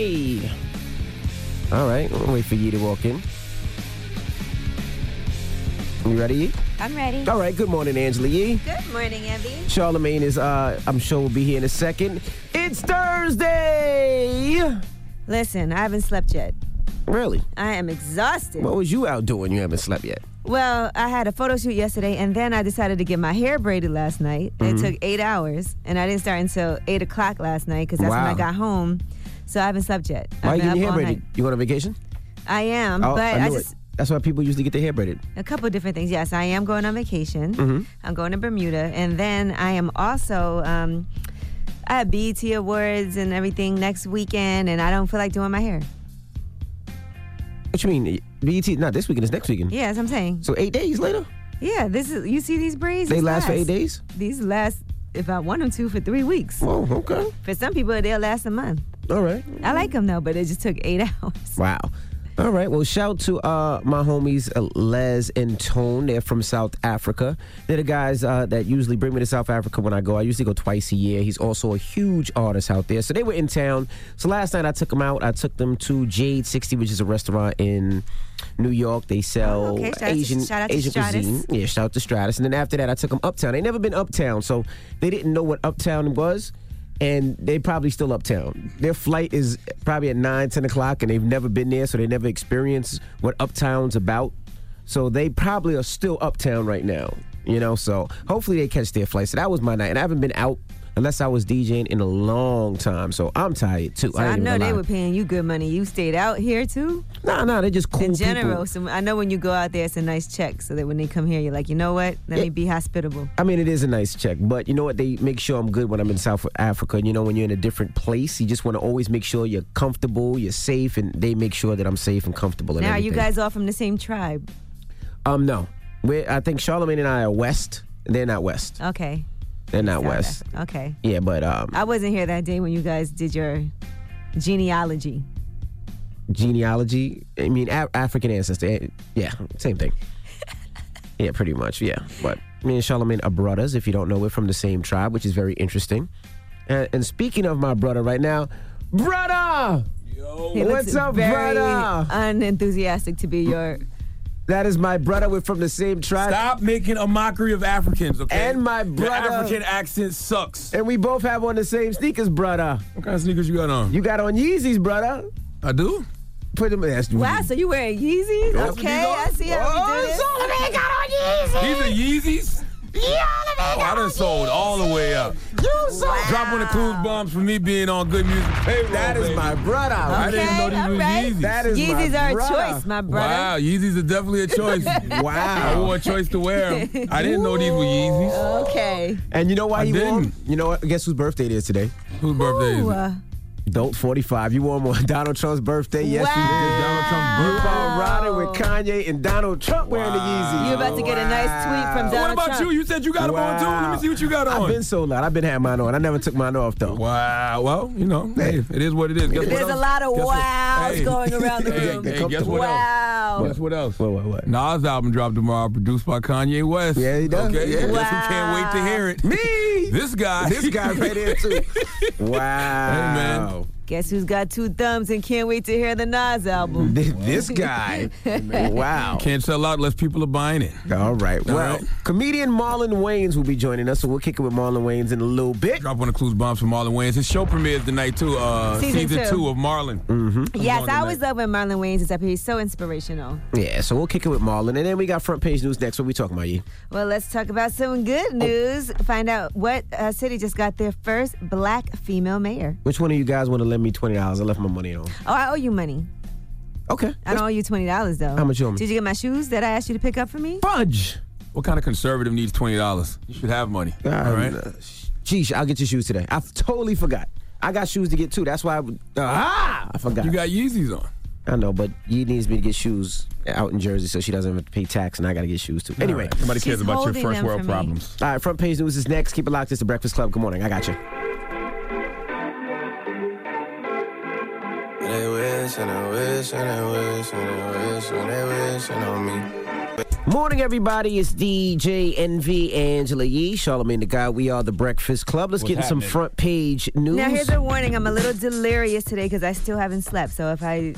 USA. All right, we'll wait for you to walk in. You ready? Yee? I'm ready. All right. Good morning, Angela Yee. Good morning, Evie. Charlamagne is, uh, I'm sure, will be here in a second. It's Thursday. Listen, I haven't slept yet. Really? I am exhausted. What was you out doing? You haven't slept yet. Well, I had a photo shoot yesterday, and then I decided to get my hair braided last night. Mm-hmm. It took eight hours, and I didn't start until eight o'clock last night because that's when I got home. So I haven't slept yet. I've Why you been getting your hair braided? You going on vacation? I am, Oh, but I I, just it. That's why people usually get their hair braided. a couple of different things. Yes, I am going on vacation. Mm-hmm. I'm going to Bermuda, and then I am also. Um, I have BET awards and everything next weekend, and I don't feel like doing my hair. What you mean? BET? Not this weekend. It's next weekend. Yeah, that's what I'm saying. So eight days later, Yeah, this is. You see these braids? they These last for eight days. These last, if I want them to, for three weeks. Oh, okay. For some people, they'll last a month. All right. I like them though, but it just took eight hours. Wow. All right. Well, shout to uh, my homies uh, Les and Tone. They're from South Africa. They're the guys uh, that usually bring me to South Africa when I go. I usually go twice a year. He's also a huge artist out there. So they were in town. So last night I took them out. I took them to Jade 60, which is a restaurant in New York. They sell Oh, okay. Shout out to- Asian to Asian cuisine. Yeah, shout out to Stratus. And then after that, I took them uptown. They never been uptown, so they didn't know what uptown was. And they probably still uptown. Their flight is probably at 9, 10 o'clock, and they've never been there, so they never experienced what uptown's about. So they probably are still uptown right now, you know? So hopefully they catch their flight. So that was my night. And I haven't been out unless I was DJing in a long time. So I'm tired too. So I, I, know they lie. were paying you good money. You stayed out here too, Nah, nah, they're just cool in general. I know when you go out there, it's a nice check. So that when they come here, you're like, you know what? Let me be hospitable. I mean, it is a nice check, but you know what? They make sure I'm good when I'm in South Africa. And you know, when you're in a different place, you just want to always make sure you're comfortable, you're safe, and they make sure that I'm safe and comfortable. And Now, are you everything. guys all from the same tribe? Um, no. We're, I think Charlamagne and I are West. They're not West. Okay. They're not South West. Okay. Yeah, but um, I wasn't here that day when you guys did your genealogy. genealogy. I mean, a- African ancestor. eh, Yeah, same thing. yeah, pretty much. Yeah, but me and Charlamagne are brothers. If you don't know, we're from the same tribe, which is very interesting. And, and speaking of my brother, right now, brother, He What's up, very brother? unenthusiastic to be your. That is my brother. We're from the same tribe. Stop making a mockery of Africans, okay? And my Your brother- African accent sucks. And we both have on the same sneakers, brother. What kind of sneakers you got on? You got on Yeezys, brother. I do? Put them. That's Wow, so you wearing Yeezys? Okay. I see how we do oh, this. Solomon got on Yeezys. These are Yeezys? Oh, I done sold all the way up. You so Drop one of Clues bombs for me being on good music payroll. That is baby. my brother. I didn't know these all was right. Yeezys. That is Yeezys my are brother. a choice, my brother. Wow, Yeezys are definitely a choice. wow. I Wow. wore a choice to wear them. I didn't know these were Yeezys. Okay. And you know why I he didn't. You know what? Guess whose birthday it is today? Whose birthday is it? Uh, Dolt 45. You wore them on Donald Trump's birthday. Yes, Wow. you did. Donald Trump's You birthday. are riding with Kanye and Donald Trump wearing the Yeezy. You're about to get a nice tweet from that. What about Trump. you? You said you got them on too. Let me see what you got on. I've been so loud. I've been having mine on. I never took mine off though. Wow. Well, you know, hey, it is what it is. Guess what There's else? a lot of Guess wows Hey. going around the room. hey, guess what else? wow. Guess what else? What, what, what? Nas album dropped tomorrow, produced by Kanye West. Yeah, he does. Okay, Yeah. guess who can't wait to hear it? Me. This guy. This guy right here too. Wow. Hey, man. Guess who's got two thumbs and can't wait to hear the Nas album? This, this guy. wow. Can't sell out unless people are buying it. All right. All Well, right. comedian Marlon Wayans will be joining us, so we'll kick it with Marlon Wayans in a little bit. Drop one of Clues Bombs from Marlon Wayans. His show premieres tonight too. Uh, Season season, two. two. of Marlon. Mm-hmm. Yes, I always love when Marlon Wayans is up here. He's so inspirational. Yeah, so we'll kick it with Marlon, and then we got front page news next. What we talking about, you? Well, let's talk about some good news. Find out what uh, city just got their first black female mayor. Which one of you guys want to lend me twenty dollars? I left my money on. Oh, I owe you money. Okay. I don't owe you twenty dollars though. How much you owe me? Did you get my shoes that I asked you to pick up for me? Fudge. What kind of conservative needs twenty dollars? You should have money. Um, All right. uh, Geesh, I'll get your shoes today. I totally forgot. I got shoes to get too. That's why. I, ah, I forgot. You got Yeezys on. I know, but Yee needs me to get shoes out in Jersey, so she doesn't have to pay tax, and I got to get shoes too. Anyway, All right. nobody cares She's about your first world problems. all right. Front page news is next. Keep it locked. It's the Breakfast Club. Good morning. I got you. They wish and they wish and they wish and they wish and they wishing on me. Morning, everybody. It's DJ Envy Angela Yee, Charlemagne the Guy. We are the Breakfast Club. Let's What's get in some happening? front page news. Now, here's a warning. I'm a little delirious today because I still haven't slept. So if I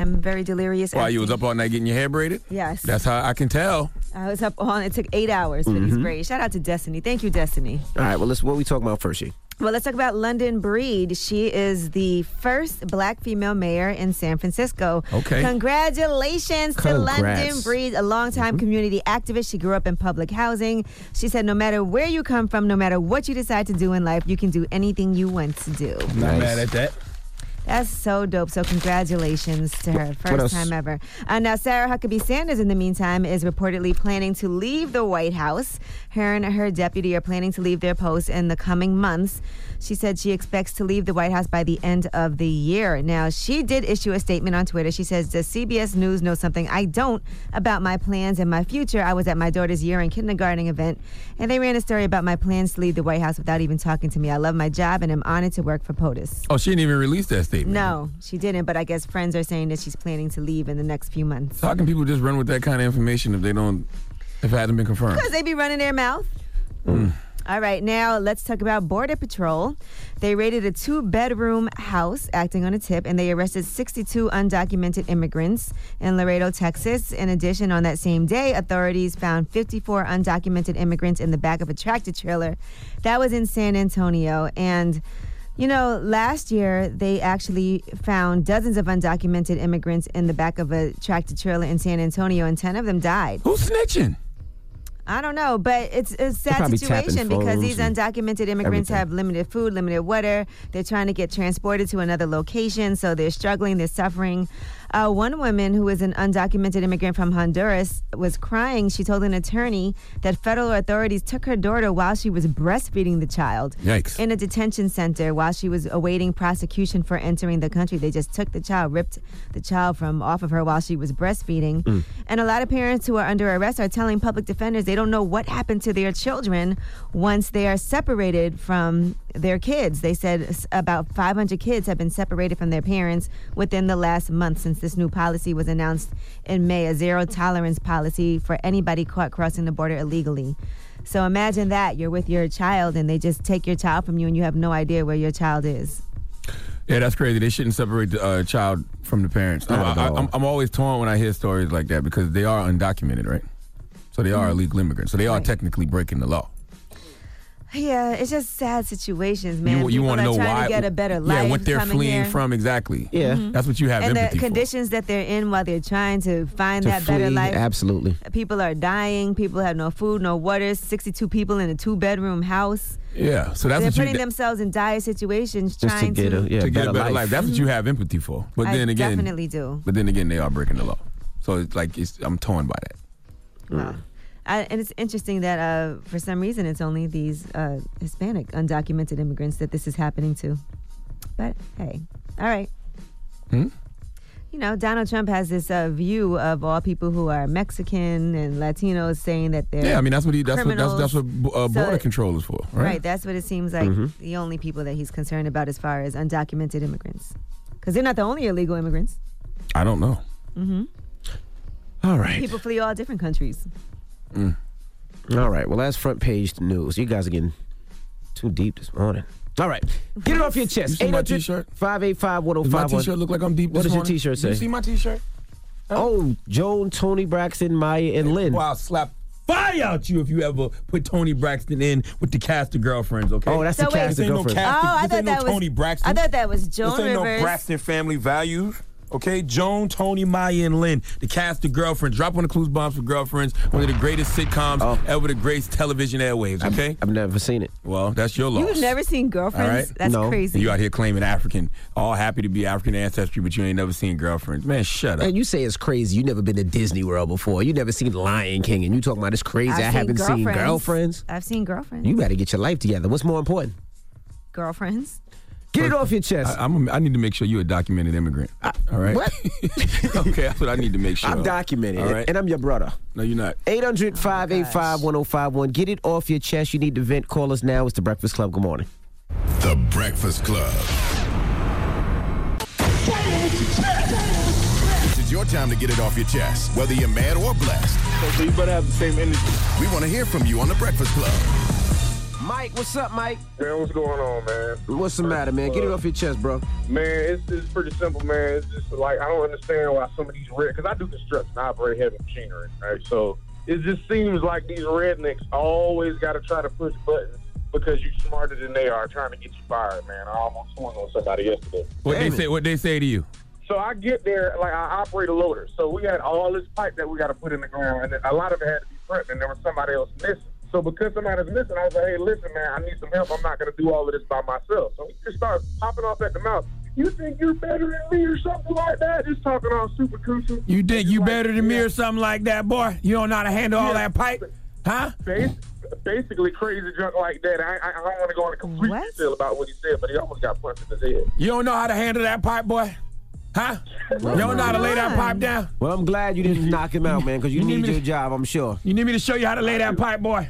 am very delirious. Why you was up all night getting your hair braided? Yes. That's how I can tell. I was up on. It took eight hours for Mm-hmm. these braids. Shout out to Destiny. Thank you, Destiny. All right. Well, let's. What we talking about first, Yee? Well, let's talk about London Breed. She is the first black female mayor in San Francisco. Okay. Congratulations to London Breed, a longtime community activist. She grew up in public housing. She said, no matter where you come from, no matter what you decide to do in life, you can do anything you want to do. Not mad at that. That's so dope. So congratulations to her. First time ever. Uh, now, Sarah Huckabee Sanders, in the meantime, is reportedly planning to leave the White House. Her and her deputy are planning to leave their posts in the coming months. She said she expects to leave the White House by the end of the year. Now, she did issue a statement on Twitter. She says, Does CBS News know something I don't about my plans and my future? I was at my daughter's year in kindergarten event, and they ran a story about my plans to leave the White House without even talking to me. I love my job and am honored to work for POTUS. Oh, she didn't even release that statement. No, she didn't. But I guess friends are saying that she's planning to leave in the next few months. How can people just run with that kind of information if they don't, if it hasn't been confirmed? Because they be running their mouth. Mm. All right, now let's talk about Border Patrol. They raided a two bedroom house acting on a tip and they arrested 62 undocumented immigrants in Laredo, Texas. In addition, on that same day, authorities found 54 undocumented immigrants in the back of a tractor trailer that was in San Antonio. And you know, last year they actually found dozens of undocumented immigrants in the back of a tractor trailer in San Antonio, and 10 of them died. Who's snitching? I don't know, but it's a sad situation because these undocumented immigrants everything. have limited food, limited water. They're trying to get transported to another location, so they're struggling, they're suffering. Uh, one woman who is an undocumented immigrant from Honduras was crying. She told an attorney that federal authorities took her daughter while she was breastfeeding the child Yikes. in a detention center while she was awaiting prosecution for entering the country. They just took the child, ripped the child from off of her while she was breastfeeding. And a lot of parents who are under arrest are telling public defenders they don't know what happened to their children once they are separated from their kids. They said about 500 kids have been separated from their parents within the last month since this new policy was announced in May, a zero tolerance policy for anybody caught crossing the border illegally. So imagine that you're with your child and they just take your child from you and you have no idea where your child is. Yeah, that's crazy. They shouldn't separate the uh, child from the parents. Not at I, all. am I'm always torn when I hear stories like that because they are undocumented, right? So they are illegal immigrants. So they are Right. technically breaking the law. Yeah, it's just sad situations, man. you you want to know why? to get a better life. Yeah, what they're fleeing here. from exactly. Yeah. Mm-hmm. that's what you have and the empathy for. conditions that they're in while they're trying to find To that better life. absolutely. People are dying. People have no food, no water. 62 people in a two bedroom house. Yeah, so that's they're what you putting themselves in dire situations Just to trying get a yeah, to get a better life. life. That's what you mm-hmm. have empathy for. But I then again, definitely do. But then again, they are breaking the law. So it's like it's, I'm torn by that. Wow. I, and it's interesting that uh, for some reason it's only these uh, Hispanic undocumented immigrants that this is happening to. But hey, all right. Hmm? You know, Donald Trump has this uh, view of all people who are Mexican and Latinos saying that they're Yeah, I mean that's what he that's what that's, that's what uh, border So- control is for, right? Right, that's what it seems like Mm-hmm. the only people that he's concerned about as far as undocumented immigrants. Because they're not the only illegal immigrants. I don't know. All right. People flee all different countries. Mm. All right. Well, that's front page news. You guys are getting too deep this morning. All right. Get it off your chest. You see my t-shirt? 585 Does my oh t-shirt look like I'm deep? What this does your t-shirt Do You see my t-shirt? Oh, Joan, Toni Braxton, Maya, and Lynn. Well, I'll slap fire out you if you ever put Toni Braxton in with the cast of girlfriends. Okay. Oh, that's So the wait. cast of ain't no girlfriends. cast. Oh, I thought no that was Toni Braxton. I thought that was Joan this ain't Rivers. no Braxton family values. Okay, Joan, Toni, Maya, and Lynn, the cast of Girlfriends. Drop on the clues bombs for Girlfriends, one of the greatest sitcoms Oh. ever the greatest television airwaves. Okay, I've never seen it. well, that's your loss. You've never seen Girlfriends? All right. That's No. crazy. You out here claiming African, all happy to be African ancestry, but you ain't never seen Girlfriends. Man, shut up. And you say it's crazy. You never been to Disney World before. You never seen Lion King, and you talking about it's crazy. I I've haven't seen girlfriends. I've seen Girlfriends. You better get your life together. What's more important? girlfriends. Get it off your chest. I, I'm, I need to make sure you're a documented immigrant. all right. what? okay, that's what I need to make sure. I'm documented, All right. and I'm your brother. no, you're not. 800 585 1051. Get it off your chest. You need to vent. Call us now. It's the Breakfast Club. Good morning. The Breakfast Club. This is your time to get it off your chest, whether you're mad or blessed. So you better have the same energy. We want to hear from you on The Breakfast Club. Mike, what's up, Mike? Man, what's going on, man? What's the matter, man? Get it off your chest, bro. Man, it's, it's pretty simple, man. It's just like I don't understand why some of these red because I do construction, I operate heavy machinery, right? So it just seems like these rednecks always got to try to push buttons because you're smarter than they are, trying to get you fired, man. I almost swung on somebody yesterday. What Damn they it. say? What they say to you? So I get there, like I operate a loader. So we had all this pipe that we got to put in the ground, and a lot of it had to be prepped, and there was somebody else missing. So because somebody's missing, I was like, hey, listen, man, I need some help. I'm not going to do all of this by myself. So he just starts popping off at the mouth. You think you're better than me or something like that? Just talking all super crucial. You think you Like, better than me or something like that, boy? You don't know how to handle all that pipe, huh? Bas- basically crazy drunk like that. I, I, I don't want to go into complete What? detail about what he said, but he almost got punched in his head. You don't know how to handle that pipe, boy? Huh? You don't know how to lay that pipe down? Well, I'm glad you didn't knock him out, man, because you, You need need me to- your job, I'm sure. You need me to show you how to lay that pipe, boy?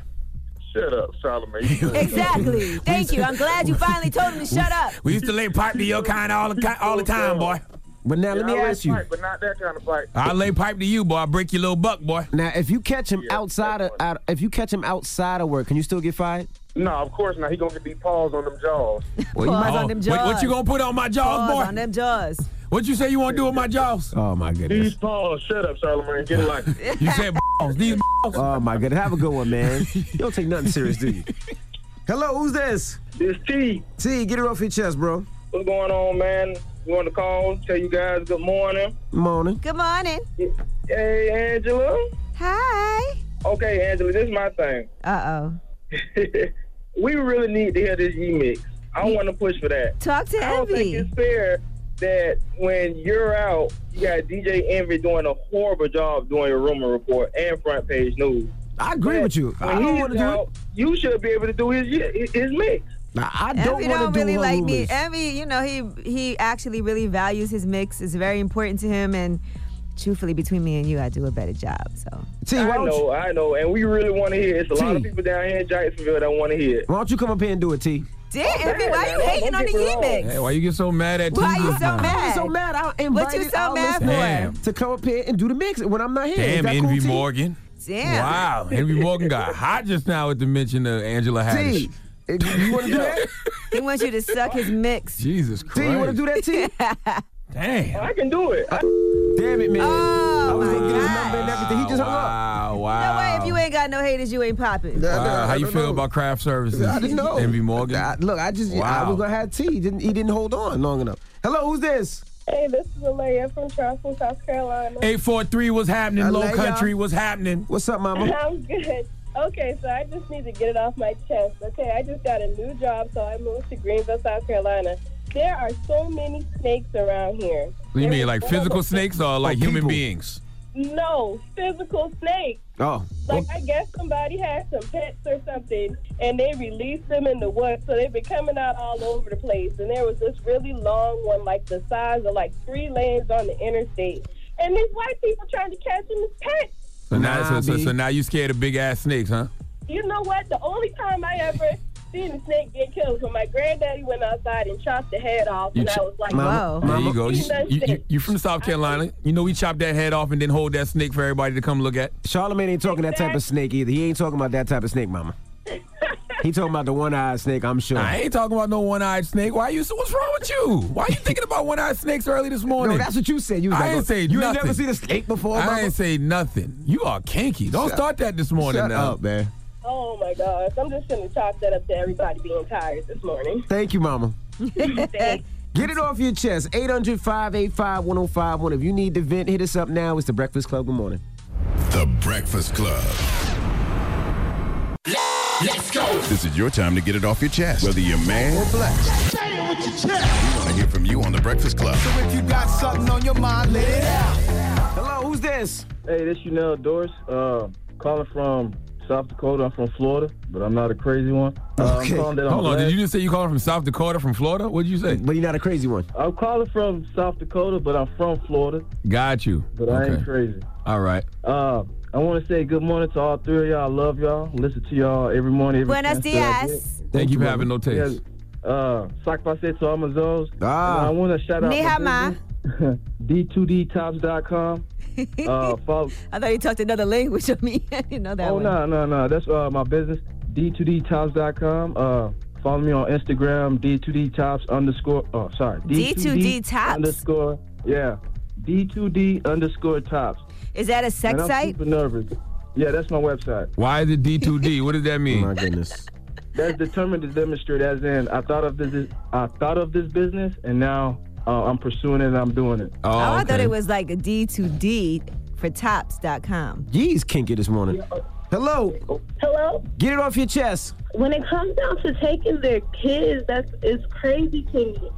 Shut up, Charlamagne. You. Exactly. Thank you. I'm glad you finally told him to shut up. We used to lay pipe to your kind all the, all the time, boy. But now let me I ask you. Fight, but not that kind of fight. I lay pipe to you, boy. I break your little buck, boy. Now, if you catch him Yeah, outside of out, if you catch him outside of work, can you still get fired? No, of course not. He gonna get these paws on them jaws. Well, you might- on them what, jaws. what you gonna put on my jaws, Pause boy? on them jaws. What you say you want to do with my jaws? Oh my goodness. These goodness. paws. Shut up, Charlamagne. Get it like. You said balls. These balls. Oh my goodness. Have a good one, man. You don't take nothing serious, do you? Hello, who's this? This T. T, get it off your chest, bro. What's going on, man? You want to call? Tell you guys good morning. Morning. Good morning. Hey, Angela. Hi. Okay, Angela. This is my thing. Uh oh. we really need to hear this remix. I want to push for that. Talk to I don't think it's fair that when you're out, you got DJ Envy doing a horrible job doing your rumor report and front page news. I agree with you. I When don't he's want to do out, it. you should be able to do his his mix. Nah, I don't Envy want don't to do really her like me. rumors. Envy, you know, he he actually really values his mix. It's very important to him, and truthfully, between me and you, I do a better job. So T, why I don't, know, you, I know, and we really want to hear it. It's a lot of people down here in Jacksonville that want to hear it. why don't you come up here and do it, T? damn, Oh, Envy, why man, you hating on the get me wrong. remix? Hey, why you get so mad at Why TV you so now? mad? I'm so mad. I What invited you so our mad for? to come up here and do the mix when I'm not here. Damn, that cool, Envy Morgan. Damn. Wow, Envy Morgan got hot just now with the mention of Angela Haddish. T, you want to do that? He wants you to suck his mix. Jesus T, Christ. you want to do that, T? Damn. Oh, I can do it. Damn it, man. Oh I Oh, was my gonna get his number and everything. He just hung up. Wow, You wow. know what? If you ain't got no haters, you ain't popping. Wow, how I you don't feel know. about craft services? I didn't know. Envy Morgan. I- look, I just I Wow. was gonna have tea. He didn't he didn't hold on long enough? Hello, who's this? Hey, this is Alea from Charleston, South Carolina. 843 was happening. Low Alea. country was happening. What's up, Mama? I'm good. Okay, so I just need to get it off my chest. Okay, I just got a new job, so I moved to Greenville, South Carolina. There are so many snakes around here. What do you mean, like physical snakes or oh, like Oh, human people. beings? No, physical snakes. Oh, Like I guess somebody had some pets or something, and they released them in the woods, so they've been coming out all over the place. And there was this really long one, like the size of like three lanes on the interstate, and these white people trying to catch them as pets. So now, so, so, so now you scared of big ass snakes, huh? You know what? The only time I ever seen a snake get killed was when my granddaddy went outside and chopped the head off, You and ch- I was like, Whoa. There you go. You, He you, you, snakes. you from South Carolina. You know we chop that head off and then hold that snake for everybody to come look at. Charlamagne ain't talking that type of snake either. He ain't talking about that type of snake, Mama. He talking about the one-eyed snake, I'm sure. I ain't talking about no one-eyed snake. Why you? What's wrong with you? Why are you thinking about one-eyed snakes early this morning? No, that's what you said. You was I like, ain't say you nothing. ain't never seen a snake before, Mama? I ain't say nothing. You are kinky. Don't Shut- start that this morning Shut now. up, man. Oh my gosh, I'm just gonna chalk that up to everybody being tired this morning. Thank you, Mama. Get it off your chest. 800-585-1051. If you need to vent, hit us up now. It's the Breakfast Club. Good morning. The Breakfast Club. Let's go. This is your time to get it off your chest, whether you're mad or blessed. Say it with your chest. We want to hear from you on The Breakfast Club. So If you got something on your mind, let it out. Hello, who's this? Hey, this Chanel Doris, uh, calling from South Dakota. I'm from Florida, but I'm not a crazy one. Uh, I'm calling that I'm Hold on. black. Did you just say you calling from South Dakota, from Florida? What did you say? But you're not a crazy one. I'm calling from South Dakota, but I'm from Florida. Got you. But I ain't crazy. All right. Uh, I want to say good morning to all three of y'all. I love y'all. Listen to y'all every morning. Every Buenos chance that I dias. Thank you for having no taste. Yeah, uh, Sakpaseto Amazos. Ah. I want to shout out Ni my hama. business, D2DTops.com. Uh, follow, I thought you talked another language of me. I didn't know that Oh no, no, no. That's uh, my business, D2DTops.com. Uh, follow me on Instagram, D2DTops underscore, oh, sorry. D2D Tops? Underscore, yeah. D2D underscore tops. Is that a sex and I'm site? super nervous. Yeah, that's my website. Why is it D2D? what does that mean? Oh My goodness. That's determined to demonstrate as in I thought of this I thought of this business and now uh, I'm pursuing it and I'm doing it. Oh, Oh, I thought it was like a D2D for tops.com. Yee's kinky this morning. Hello. Hello? Get it off your chest. When it comes down to taking their kids, that's it's crazy to me.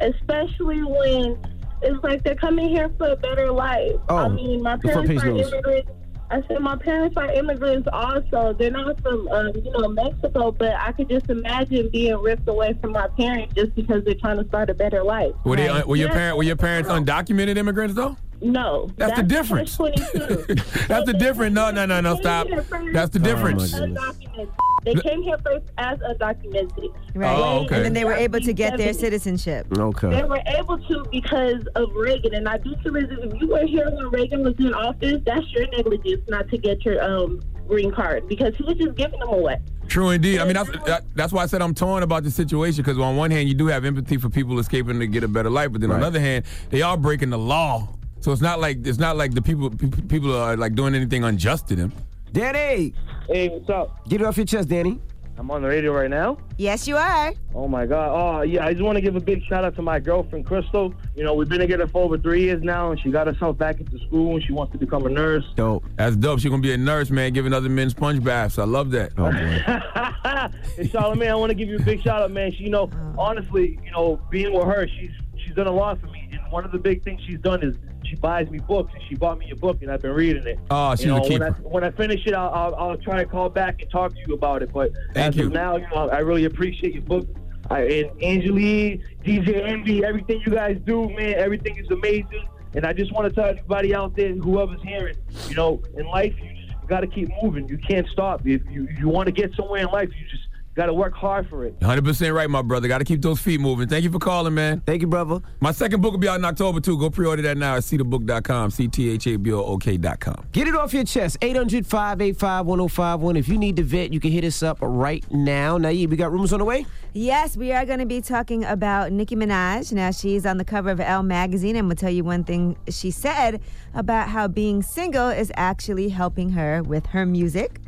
Especially when it's like they're coming here for a better life. Oh, I mean, my parents page are immigrants. I said my parents are immigrants also. They're not from, um, you know, Mexico, but I could just imagine being ripped away from my parents just because they're trying to start a better life. Were they? Right. were your Yeah. parent? Were your parents undocumented immigrants though? No. That's the difference. That's the difference. No, no, no, no. Stop. That's the difference. my goodness. Undocumented. They came here first as undocumented. Right. Oh, okay. And then they were able to get their 70s. citizenship. They were able to because of Reagan, and I do feel as if you were here when Reagan was in office, that's your negligence not to get your um green card because he was just giving them away. True indeed. I mean, that's that, that's why I said I'm torn about the situation because on one hand you do have empathy for people escaping to get a better life, but then on Right. the other hand they are breaking the law. So it's not like it's not like the people people are like doing anything unjust to them. Danny. Hey, what's up? Get it off your chest, Danny. I'm on the radio right now. Yes, you are. Oh my God! Oh yeah, I just want to give a big shout out to my girlfriend Crystal. You know, we've been together for over three years now, and she got herself back into school, and she wants to become a nurse. Dope. That's dope. She's gonna be a nurse, man, giving other men sponge baths. I love that. Oh boy. and Charlamagne, I want to give you a big shout out, man. She, you know, oh. honestly, you know, being with her, she's she's done a lot for me. And one of the big things she's done is she buys me books, and she bought me a book, and I've been reading it. Oh, she's you know, a when I, keeper. when I finish it, I'll, I'll, I'll try to call back and talk to you about it. But Thank as you. of now, you know, I really appreciate your book. I, and Angela Yee, DJ Envy, everything you guys do, man, everything is amazing. And I just want to tell everybody out there, whoever's hearing, you know, in life, you just got to keep moving. You can't stop. If you you want to get somewhere in life, you just got to work hard for it. 100% right, my brother. Got to keep those feet moving. Thank you for calling, man. Thank you, brother. My second book will be out in October too. Go pre-order that now at cthebook.com, c-t-h-a-b-o-o-k.com. Get it off your chest. 800 585 1051. If you need to vet, you can hit us up right now. Naeem, we got rumors on the way? Yes, we are going to be talking about Nicki Minaj. Now, she's on the cover of Elle magazine, and we'll tell you one thing she said about how being single is actually helping her with her music.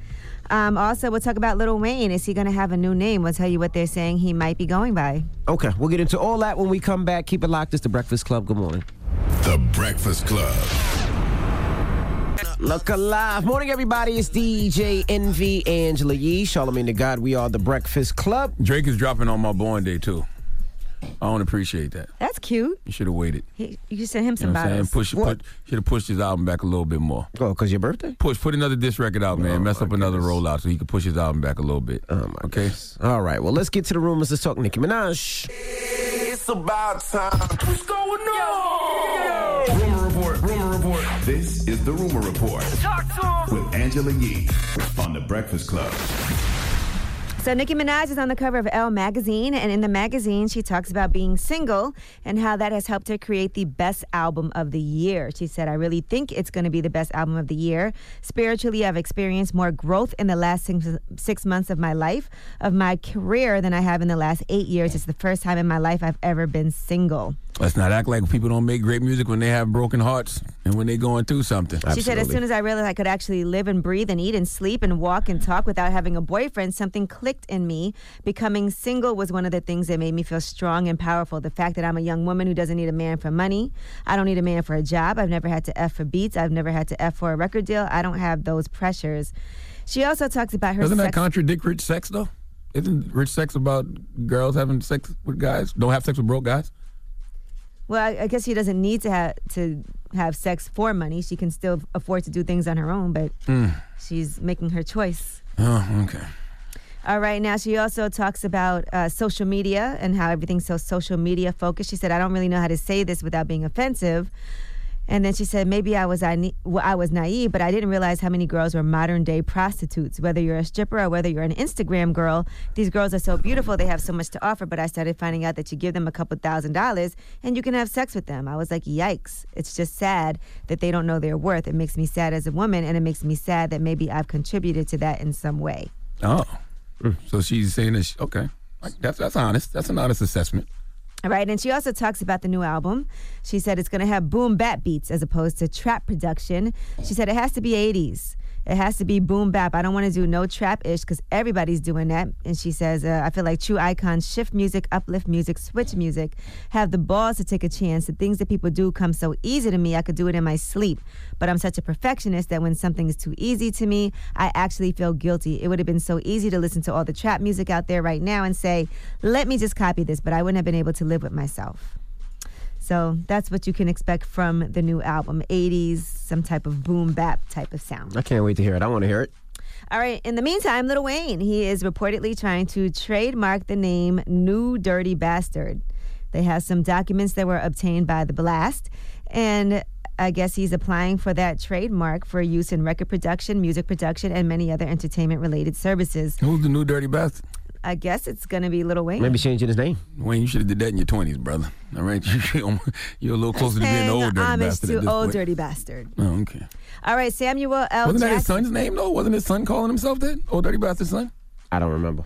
Um, also, we'll talk about Lil Wayne. Is he going to have a new name? We'll tell you what they're saying he might be going by. Okay, we'll get into all that when we come back. Keep it locked. It's the Breakfast Club. Good morning. The Breakfast Club. Look alive. Morning, everybody. It's DJ Envy, Angela Yee, Charlamagne the God. We are the Breakfast Club. Drake is dropping on my born day too. I don't appreciate that. That's cute. You should have waited. He, you sent him You some know what I'm saying? bottles. Push, What? put, should have pushed his album back a little bit more. Oh, because your birthday? Push, put another disc record out, man. Oh, Mess up another rollout so he could push his album back a little bit. Oh, my okay. All right, well, let's get to the rumors. Let's talk Nicki Minaj. It's about time. What's going on? Rumor report. Rumor report. This is the rumor report Talk to him. with Angela Yee on the Breakfast Club. So Nicki Minaj is on the cover of Elle magazine, and in the magazine, she talks about being single and how that has helped her create the best album of the year. She said, "I really think it's going to be the best album of the year. Spiritually, I've experienced more growth in the last six, six months of my life, of my career, than I have in the last eight years. It's the first time in my life I've ever been single." Let's not act like people don't make great music when they have broken hearts and when they're going through something. She said, as soon as I realized I could actually live and breathe and eat and sleep and walk and talk without having a boyfriend, something clicked in me. Becoming single was one of the things that made me feel strong and powerful. The fact that I'm a young woman who doesn't need a man for money. I don't need a man for a job. I've never had to F for beats. I've never had to F for a record deal. I don't have those pressures. She also talks about her Doesn't that contradict rich sex though? Isn't rich sex about girls having sex with guys? Don't have sex with broke guys? Well, I, I guess she doesn't need to have to have sex for money. She can still afford to do things on her own, but Mm. she's making her choice. Oh, okay. All right, now she also talks about uh, social media and how everything's so social media focused. She said, I don't really know how to say this without being offensive. And then she said, maybe I was I, well, I was naive, but I didn't realize how many girls were modern day prostitutes. Whether you're a stripper or whether you're an Instagram girl, these girls are so beautiful. They have so much to offer. But I started finding out that you give them a couple thousand dollars and you can have sex with them. I was like, yikes. It's just sad that they don't know their worth. It makes me sad as a woman, and it makes me sad that maybe I've contributed to that in some way. Oh. So she's saying that, okay. That's, that's honest. That's an honest assessment. Right, and she also talks about the new album. She said it's going to have boom bap beats as opposed to trap production. She said it has to be 80s. It has to be boom bap. I don't want to do no trap ish because everybody's doing that. And she says, uh, I feel like true icons shift music, uplift music, switch music, have the balls to take a chance. The things that people do come so easy to me, I could do it in my sleep. But I'm such a perfectionist that when something is too easy to me, I actually feel guilty. It would have been so easy to listen to all the trap music out there right now and say, let me just copy this, but I wouldn't have been able to live with myself. So that's what you can expect from the new album 80s, some type of boom bap type of sound. I can't wait to hear it. I want to hear it. All right, in the meantime, Lil Wayne, he is reportedly trying to trademark the name New Dirty Bastard. They have some documents that were obtained by the Blast, and I guess he's applying for that trademark for use in record production, music production, and many other entertainment related services. Who's the new dirty bastard? I guess it's going to be Little Wayne. Maybe changing his name. Wayne, you should have did that in your twenties, brother. All right, you're a little closer to being old dirty homage bastard. to at this old point. dirty bastard. Oh, okay. All right, Samuel L. Wasn't that his son's name though? Wasn't his son calling himself that? Old dirty bastard son? I don't remember.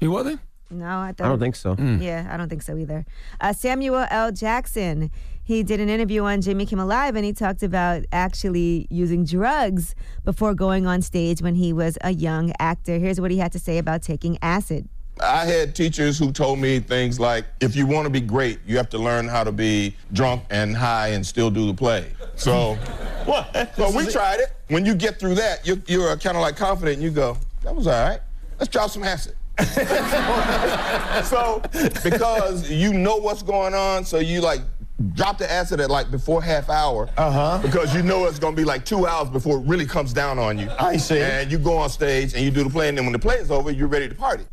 He wasn't. No, I, I don't think so. Yeah, I don't think so either. Uh, Samuel L. Jackson, he did an interview on Jimmy Kimmel Live and he talked about actually using drugs before going on stage when he was a young actor. Here's what he had to say about taking acid. I had teachers who told me things like, if you want to be great, you have to learn how to be drunk and high and still do the play. So, what? So we tried it. When you get through that, you're, you're kind of like confident and you go, that was all right. Let's drop some acid. so, because you know what's going on, so you like drop the acid at like before half hour. Uh-huh. Because you know it's gonna be like two hours before it really comes down on you. I see. And you go on stage and you do the play, and then when the play is over, you're ready to party.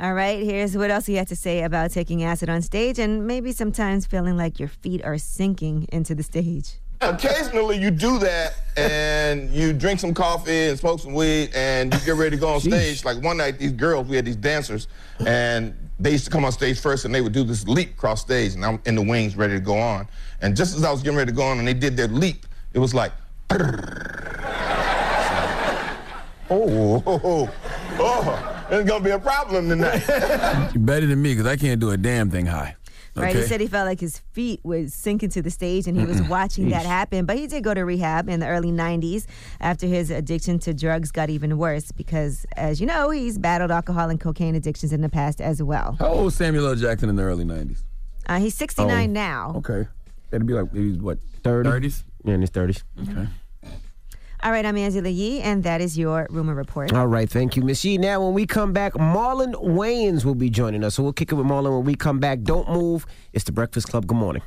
All right, here's what else he had to say about taking acid on stage and maybe sometimes feeling like your feet are sinking into the stage. Occasionally you do that and you drink some coffee and smoke some weed and you get ready to go on stage. Like one night, these girls, we had these dancers and they used to come on stage first and they would do this leap across stage and I'm in the wings ready to go on. And just as I was getting ready to go on and they did their leap, it was like, oh, oh, oh, oh, there's gonna be a problem tonight. You're better than me because I can't do a damn thing high. Right, he said he felt like his feet would sink into the stage and he was watching that happen. But he did go to rehab in the early 90s after his addiction to drugs got even worse because, as you know, he's battled alcohol and cocaine addictions in the past as well. How old was Samuel L. Jackson in the early 90s? Uh, he's 69 Oh, now. Okay. That'd be like, maybe what, 30? 30s? Yeah, in his 30s. Okay. All right, I'm Angela Yee, and that is your rumor report. All right, thank you, Miss Yee. Now, when we come back, Marlon Wayans will be joining us. So we'll kick it with Marlon when we come back. Don't move. It's the Breakfast Club. Good morning.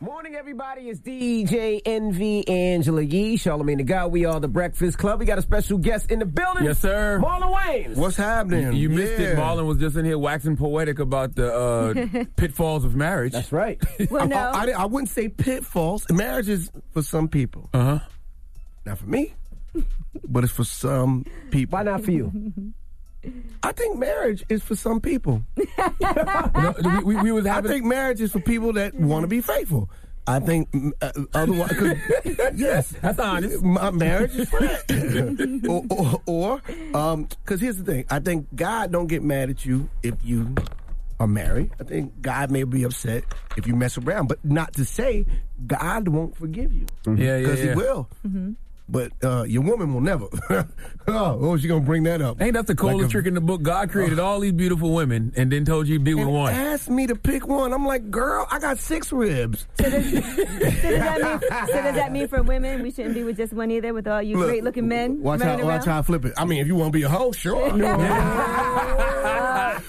Morning, everybody. It's DJ Envy Angela Yee, Charlamagne the God. We are the Breakfast Club. We got a special guest in the building. Yes, sir. Marlon Wayans. What's happening? You, you missed it. Yeah. Marlon was just in here waxing poetic about the uh, pitfalls of marriage. That's right. Well, no. I, I, I wouldn't say pitfalls. Marriage is for some people. Uh huh. Not for me, but it's for some people. Why not for you? I think marriage is for some people. No, we, we, we was I having. think marriage is for people that want to be faithful. I think uh, otherwise, 'cause- yes, That's honest. My marriage is for that. or, or, or um, because here's the thing: I think God don't get mad at you if you are married. I think God may be upset if you mess around, but not to say God won't forgive you. Yeah, yeah, because yeah. He will. But uh, your woman will never. oh, oh, she gonna bring that up? Ain't that the coolest Like a- trick in the book? God created all these beautiful women and then told you to be with one. asked me to pick one. I'm like, girl, I got six ribs. So does, so, does that mean, so does that mean for women we shouldn't be with just one either with all you Look, great looking men? Watch running how, watch how I flip it. I mean, if you want to be a hoe, sure. All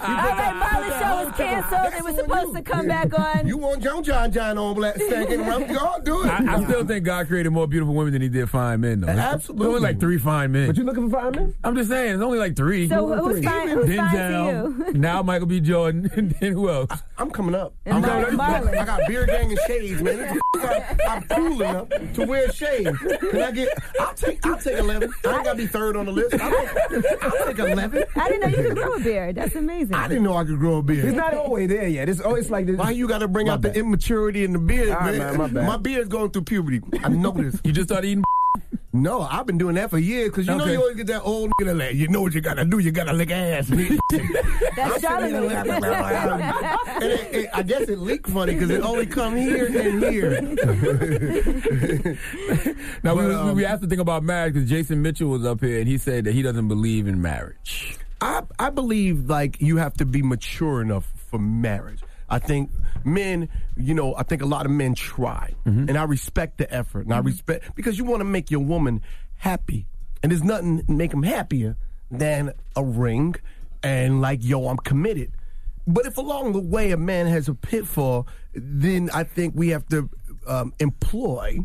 right, Marlon Show is was canceled. It was supposed to come back on. You want John John John on black stanking around? Y'all do it. I, I still think God created more beautiful women than He did fine men, though. Absolutely. There's only like three fine men. But you looking for fine men? I'm just saying, it's only like three. So who's fine? Who's fine to you? now Michael B. Jordan, and then who else? I'm coming up. And I'm Mar- coming up. Marlon. I got beer gang and shades, man. This I'm cool enough to wear shades. Can I get? I'll take. I'll take eleven. I ain't gotta be third on the list. I'll take, I'll take eleven. I didn't know you could grow a beard. That's amazing. I didn't know I could grow a beard. It's not always there yet. It's always like this. Why you got to bring My out bad. the immaturity in the beard, All right, man? man, my bad. beard's going through puberty. I noticed. You just started eating. No, I've been doing that for years because you know Okay. you always get that old nigga that like, you know what you gotta do. You gotta lick ass. That's Charlamagne. and it, it, I guess it leaked funny because it only come here and here. Now we, But, we- um, we have to think about marriage because Jason Mitchell was up here and he said that he doesn't believe in marriage. I I believe like you have to be mature enough for marriage. I think men, you know, I think a lot of men try, and I respect the effort, and I respect because you want to make your woman happy, and there's nothing make them happier than a ring, and like yo, I'm committed. But if along the way a man has a pitfall, then I think we have to um, employ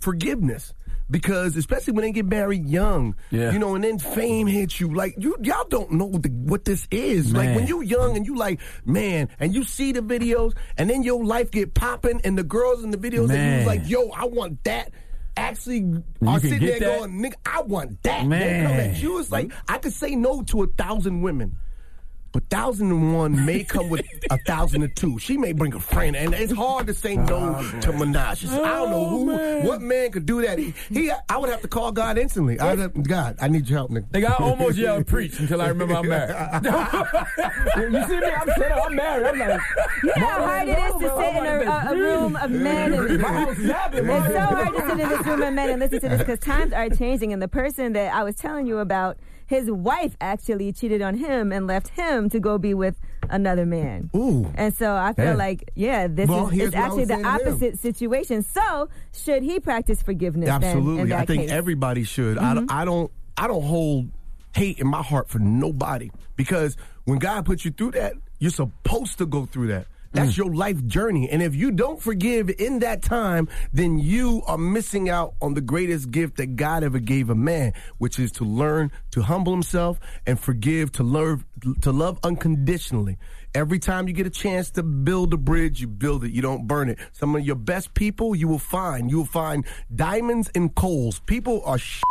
forgiveness. Because especially when they get married young, Yeah. you know, and then fame hits you. Like you, y'all don't know the, what this is. Like when you young and you like, man, and you see the videos, and then your life get popping, and the girls in the videos, and you was like, yo, I want that. Actually, are can sitting there that? going, nigga, I want that. They Man. come at you. It's like I could say no to a thousand women. But thousand and one may come with a thousand and two. She may bring a friend, and it's hard to say no oh, to Minaj. She said, I don't know oh, who, what man could do that. He, he, I would have to call God instantly. I would, God, I need your help, nigga. Nigga, I almost yelled preach until I remember I'm married. you see me? I'm set up. I'm married. I'm like, You know how hard it is to sit in a, a, a room of men. And, My house is happy. it's so hard to sit in this room of men and listen to this because times are changing. And the person that I was telling you about, his wife actually cheated on him and left him to go be with another man. Ooh. And so I feel Yeah. like, yeah, this Well, is actually the him. opposite situation. So should he practice forgiveness? then, Absolutely. I that think case? Mm-hmm. everybody should. I, I don't I don't hold hate in my heart for nobody because when God puts you through that, you're supposed to go through that. That's mm. your life journey. And if you don't forgive in that time, then you are missing out on the greatest gift that God ever gave a man, which is to learn to humble himself and forgive, to love, to love unconditionally. Every time you get a chance to build a bridge, you build it. You don't burn it. Some of your best people you will find. You will find diamonds and coals. People are sh-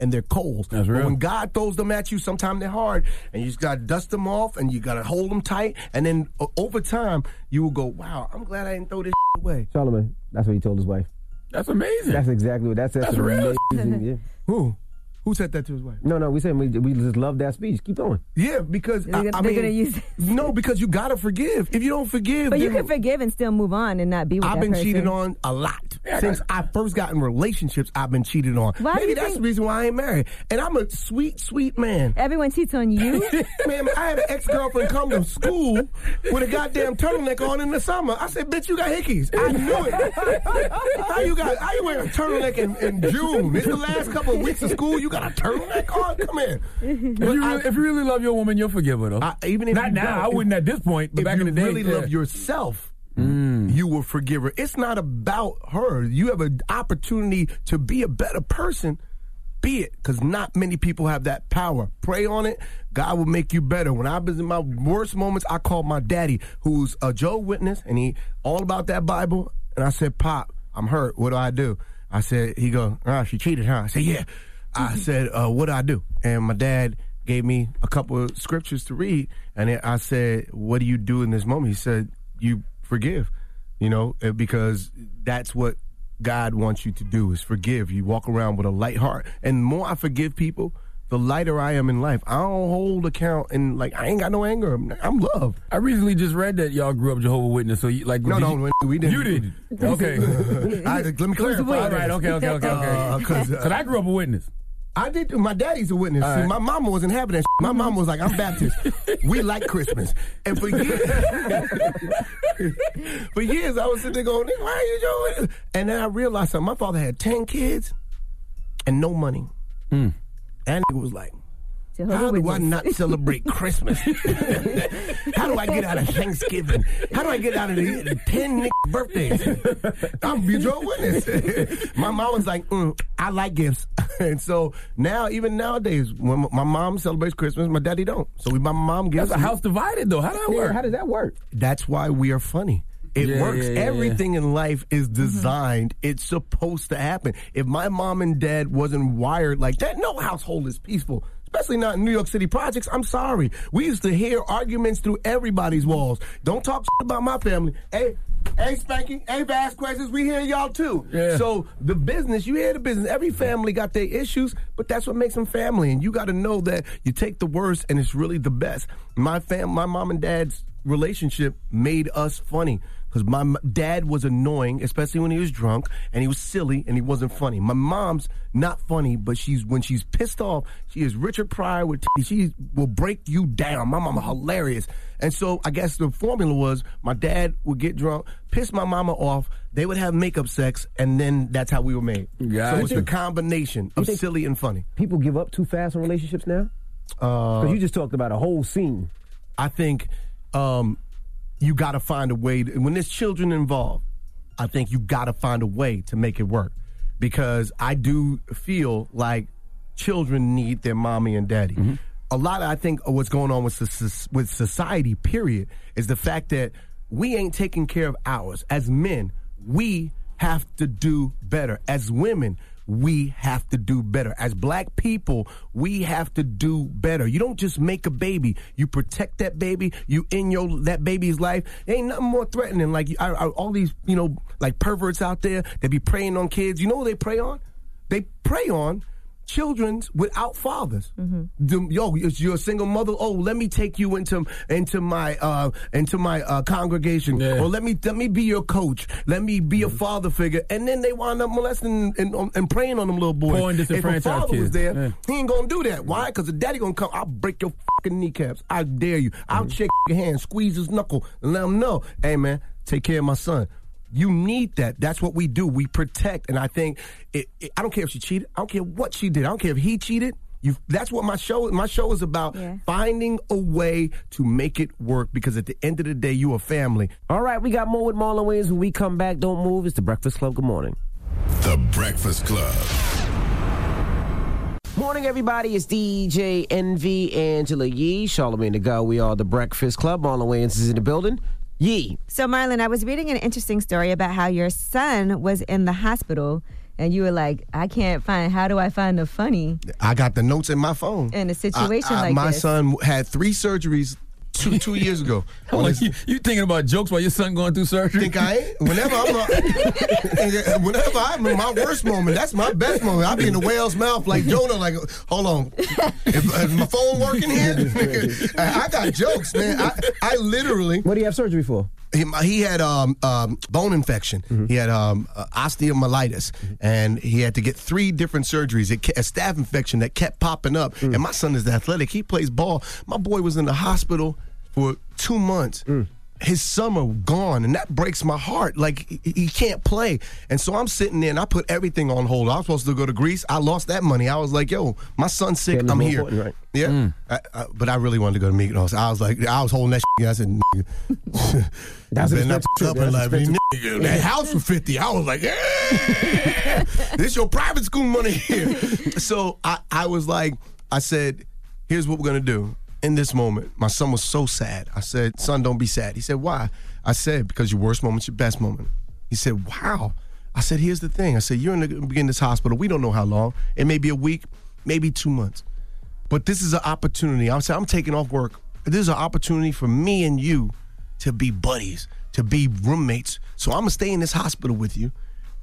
and they're coals. That's But when God throws them at you, sometimes they're hard, and you just got to dust them off, and you got to hold them tight, and then o- over time you will go, "Wow, I'm glad I didn't throw this away." Charlamagne. That's what he told his wife. That's amazing. That's exactly what that's. That's, That's real. amazing. Yeah. Who? Who said that to his wife? No, no, we said we, we just love that speech. Keep going. Yeah, because They're I, gonna- I they're mean, gonna use it. no, because you gotta forgive. If you don't forgive, But you can forgive and still move on and not be with I've been person. cheated on a lot. Since I first got in relationships, I've been cheated on. Why Maybe that's think- the reason why I ain't married. And I'm a sweet, sweet man. Everyone cheats on you. Man, I had an ex girlfriend come to school with a goddamn turtleneck on in the summer. I said, "Bitch, you got hickeys." I knew it. how you got? How you wearing a turtleneck in, in June? It's the last couple of weeks of school. You got a turtleneck on? Come here. If you, really, if you really love your woman, you'll forgive her though. I, even if Not now. I wouldn't at this point. But back in the day, if you really yeah. love yourself, you will forgive her. It's not about her. You have an opportunity to be a better person. Be it, because not many people have that power. Pray on it. God will make you better. When I was in my worst moments, I called my daddy, who's a Joe Witness, and he all about that Bible. And I said, "Pop, I'm hurt. What do I do?" I said, "He go, ah, she cheated, huh?" I said, "Yeah." I said, uh, "What do I do?" And my dad gave me a couple of scriptures to read, and I said, "What do you do in this moment?" He said, "You forgive." You know, uh, because that's what God wants you to do is forgive. You walk around with a light heart, and the more I forgive people, the lighter I am in life. I don't hold account, and like I ain't got no anger. I'm, I'm love. I recently just read that y'all grew up Jehovah Witness. So you, like, No, no, you, we didn't. You did. Okay. I, let me clarify. All right. Okay. Okay. Okay. Okay. Uh, 'cause, uh, Because I grew up a witness. I did. My daddy's a witness. All See, my mama wasn't having that. My mama was like, "I'm Baptist. we like Christmas." And for years, for years, I was sitting there going, "Why are you doing?" this?" And then I realized something. My father had ten kids and no money. Hmm. And nigga was like, How do I not celebrate Christmas? How do I get out of Thanksgiving? How do I get out of the, the 10 nigga birthdays? I'm be Jehovah Witness. my mom was like, mm, I like gifts. and so now, even nowadays, when my mom celebrates Christmas, my daddy don't. So we buy my mom gifts. That's a house divided, though. How does that Yeah, work? how does that work? That's why we are funny. It Yeah, works. yeah, yeah, Everything in life is designed. It's supposed to happen. If my mom and dad wasn't wired like that, no household is peaceful. Especially not in New York City projects. I'm sorry. We used to hear arguments through everybody's walls. Don't talk about my family. Hey, hey, Spanky. Hey, Questions. We hear y'all too. Yeah. So the business, you hear the business. Every family got their issues, but that's what makes them family. And you got to know that you take the worst and it's really the best. My fam, my mom and dad's relationship made us funny because my m- dad was annoying, especially when he was drunk, and he was silly and he wasn't funny. My mom's not funny, but she's when she's pissed off, she is Richard Pryor with t- she will break you down. My mama hilarious, and so I guess the formula was my dad would get drunk, piss my mama off. They would have makeup sex, and then that's how we were made. So Gotcha. it's a combination of think- silly and funny. People give up too fast in relationships now? Uh, you just talked about a whole scene. I think um, you got to find a way. To, when there's children involved, I think you got to find a way to make it work. Because I do feel like children need their mommy and daddy. Mm-hmm. A lot of I think of what's going on with with society. Period is the fact that we ain't taking care of ours as men. We have to do better as women we have to do better. As black people, we have to do better. You don't just make a baby. You protect that baby. You in your that baby's life. There ain't nothing more threatening. Like I, I, all these, you know, like perverts out there. They be preying on kids. You know what they prey on? They prey on children without fathers. The- yo, if you're a single mother. Oh, let me take you into into my uh into my uh, congregation, Yeah. or let me let me be your coach. Let me be a father figure, and then they wind up molesting and, and, and preying on them little boys. Poor and if a disenfranchised father was there, Yeah. he ain't gonna do that. Why? Because the daddy gonna come. I'll break your fucking kneecaps. I dare you. I'll shake your hand, squeeze his knuckle, and let him know. Hey man, take care of my son. You need that. That's what we do. We protect. And I think it, it- I don't care if she cheated. I don't care what she did. I don't care if he cheated. You, that's what my show. My show is about. Yeah. Finding a way to make it work. Because at the end of the day, you a family. All right, we got more with Marlon Wayans. When we come back, don't move. It's the Breakfast Club. Good morning. The Breakfast Club. Morning, everybody. It's DJ Envy Angela Yee, Charlamagne the God. We are the Breakfast Club. Marlon Wayans is in the building. Yee. So, Marlon, I was reading an interesting story about how your son was in the hospital, and you were like, "I can't find. How do I find the funny?" I got the notes in my phone. In a situation I- I- like my this. son had three surgeries two two years ago. Like, you, you thinking about jokes while your son going through surgery? think I ain't? Whenever I'm, uh, a, whenever I'm in my worst moment, that's my best moment. I be in the whale's mouth like Jonah. Like, hold on, if, is my phone working here? I I got jokes, man. I, I literally. What do you have surgery for? He, he had um, um, bone infection. He had um, uh, osteomyelitis, and he had to get three different surgeries. It, ke- a staph infection that kept popping up. And my son is athletic. He plays ball. My boy was in the hospital for two months. His summer gone, and that breaks my heart. Like he, he can't play, and so I'm sitting there, and I put everything on hold. I was supposed to go to Greece. I lost that money. I was like, "Yo, my son's sick. I'm here." right? Yeah, I, I, but I really wanted to go to Mykonos. I was like, I was holding that. Shit. I said, "Nigga, That's an better not expensive up. Nigga, That house for fifty. I was like, yeah, this your private school money here. so I, I was like, I said, here's what we're gonna do. In this moment, my son was so sad. I said, son, don't be sad. He said, why? I said, because your worst moment's your best moment. He said, wow. I said, here's the thing. I said, you're in the beginning of this hospital. We don't know how long. It may be a week, maybe two months. But this is an opportunity. I said, I'm taking off work. This is an opportunity for me and you to be buddies, to be roommates. So I'm gonna stay in this hospital with you,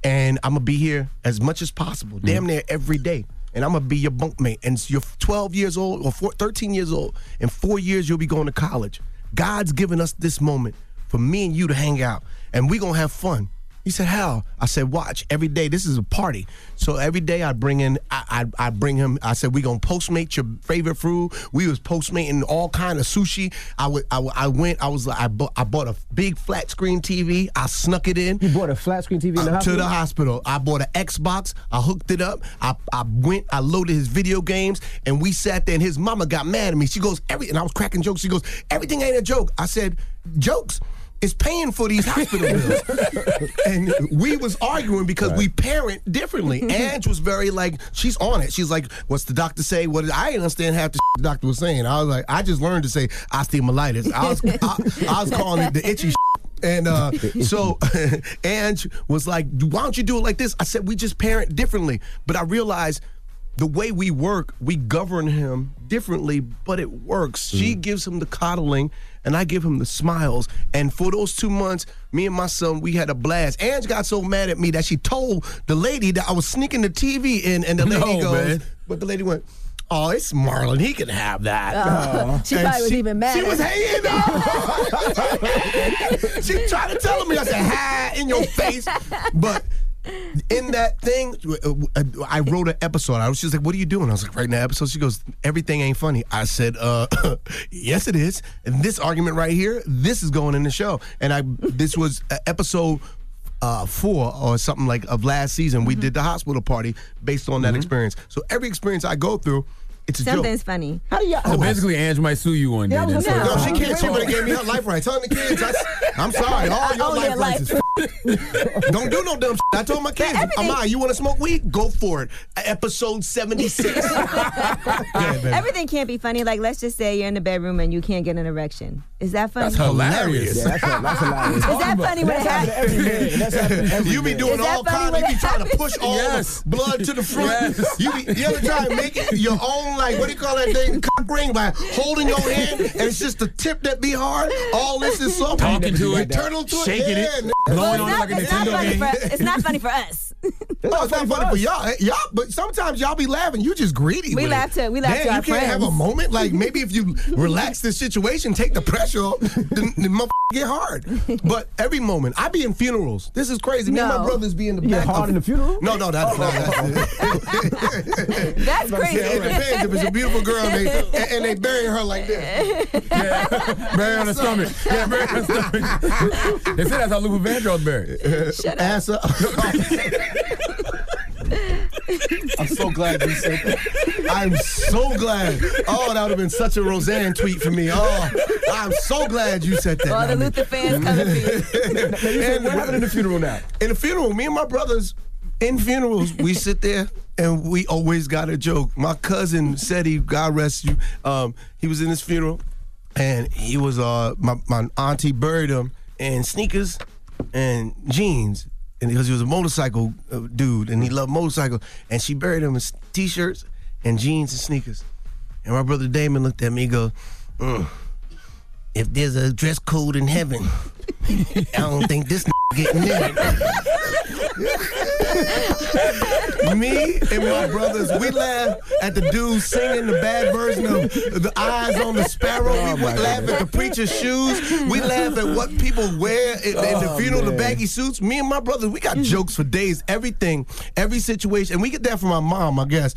and I'm gonna be here as much as possible, mm-hmm. damn near every day. And I'm gonna be your bunkmate. And you're 12 years old or four, 13 years old. In four years, you'll be going to college. God's given us this moment for me and you to hang out, and we're gonna have fun. He said, "How?" I said, "Watch every day. This is a party. So every day I bring in, I I, I bring him. I said, we gonna postmate your favorite food. We was postmating all kind of sushi. I would, I, I went. I was like, I bought, I bought a big flat screen TV. I snuck it in. You bought a flat screen TV in the Uh, hospital? to the hospital. I bought an Xbox. I hooked it up. I, I went. I loaded his video games, and we sat there. And his mama got mad at me. She goes, "Every," and I was cracking jokes. She goes, "Everything ain't a joke." I said, "Jokes." Is paying for these hospital bills. and we was arguing because we parent differently. Ange was very like, she's on it. She's like, what's the doctor say? What I didn't understand half the the doctor was saying. I was like, I just learned to say osteomyelitis. I was I, I was calling it the itchy and uh, so Ange was like, why don't you do it like this? I said, we just parent differently. But I realized the way we work, we govern him differently, but it works. She gives him the coddling, and I give him the smiles. And for those two months, me and my son, we had a blast. Ange got so mad at me that she told the lady that I was sneaking the TV in, and the lady No, goes, man. but the lady went, Oh, it's Marlon. He can have that. Oh. She And probably was even mad. She was hanging on. she tried to tell me. I said, "Ha!" in your face. But in that thing, I wrote an episode. I was just like, "What are you doing?" I was like, "Writing an episode." She goes, "Everything ain't funny." I said, "Uh, yes, it is." And this argument right here, this is going in the show. And I, this was episode. Uh, four or something like of last season, Mm-hmm. we did the hospital party based on that experience. So every experience I go through, it's a joke. Something's funny. How do y'all? So basically, Ange might sue you one day. Yeah, I was No, she can't. She would have gave me her life right. Telling the kids, I, am sorry. All your oh, own life your rights is Don't do no dumb shit. I told my kids, everything- Amai, you want to smoke weed? Go for it. Episode 76. yeah. Everything can't be funny. Like, let's just say you're in the bedroom and you can't get an erection. Is that funny? That's hilarious. Yeah, that's, that's hilarious. Is that funny when it happens? every day. That's happening every You be doing all kinds. You be trying to push all Yes. the blood to the front. Yes. You be you ever try to make it your own like what do you call that thing? Cock ring by holding your hand and it's just the tip that be hard. All this is soft. Talking to You it, turtle to shaking it. it, Yeah, blowing on it like a Nintendo game. it's not funny for us. Oh, it's not funny for y'all. Eh, Y'all, but sometimes y'all be laughing. You just greedy. We with laugh it. to- we laugh Damn, to you can't have a moment like maybe if you relax the situation, take the pressure off, then the motherfucker get hard. But every moment, I be in funerals. This is crazy. Me and my brothers be in the You get hard of- in the funeral? No, no, that's not. That's, That's crazy. it depends if it's a beautiful girl and they, and, and they bury her like this. Yeah. Bury on the stomach. Yeah, bury on the stomach. they say that's how Luther Vandross buried. Shut up. Ass up. I'm so glad you said that. I'm so glad. Oh, that would have been such a Roseanne tweet for me. Oh, I'm so glad you said that. All the Luther fans coming for you. Now, you said, what happened in the funeral now? in the funeral, me and my brothers, in funerals, we sit there and we always got a joke. My cousin said he, God rest you, um, he was in his funeral and he was, uh, my, my auntie buried him in sneakers and jeans. And because he was a motorcycle uh, dude and he loved motorcycles, and she buried him in t-shirts and jeans and sneakers. And my brother Damon looked at me and goes, "Mm, if there's a dress code in heaven, I don't think this getting in. Me and my brothers, we laugh at the dude singing the bad version of the eyes on the sparrow. Oh, we laugh at the preacher's shoes. We laugh at what people wear in, in the Oh, funeral, the baggy suits. Me and my brothers, we got jokes for days. Everything, every situation, and we get that from our mom, I guess.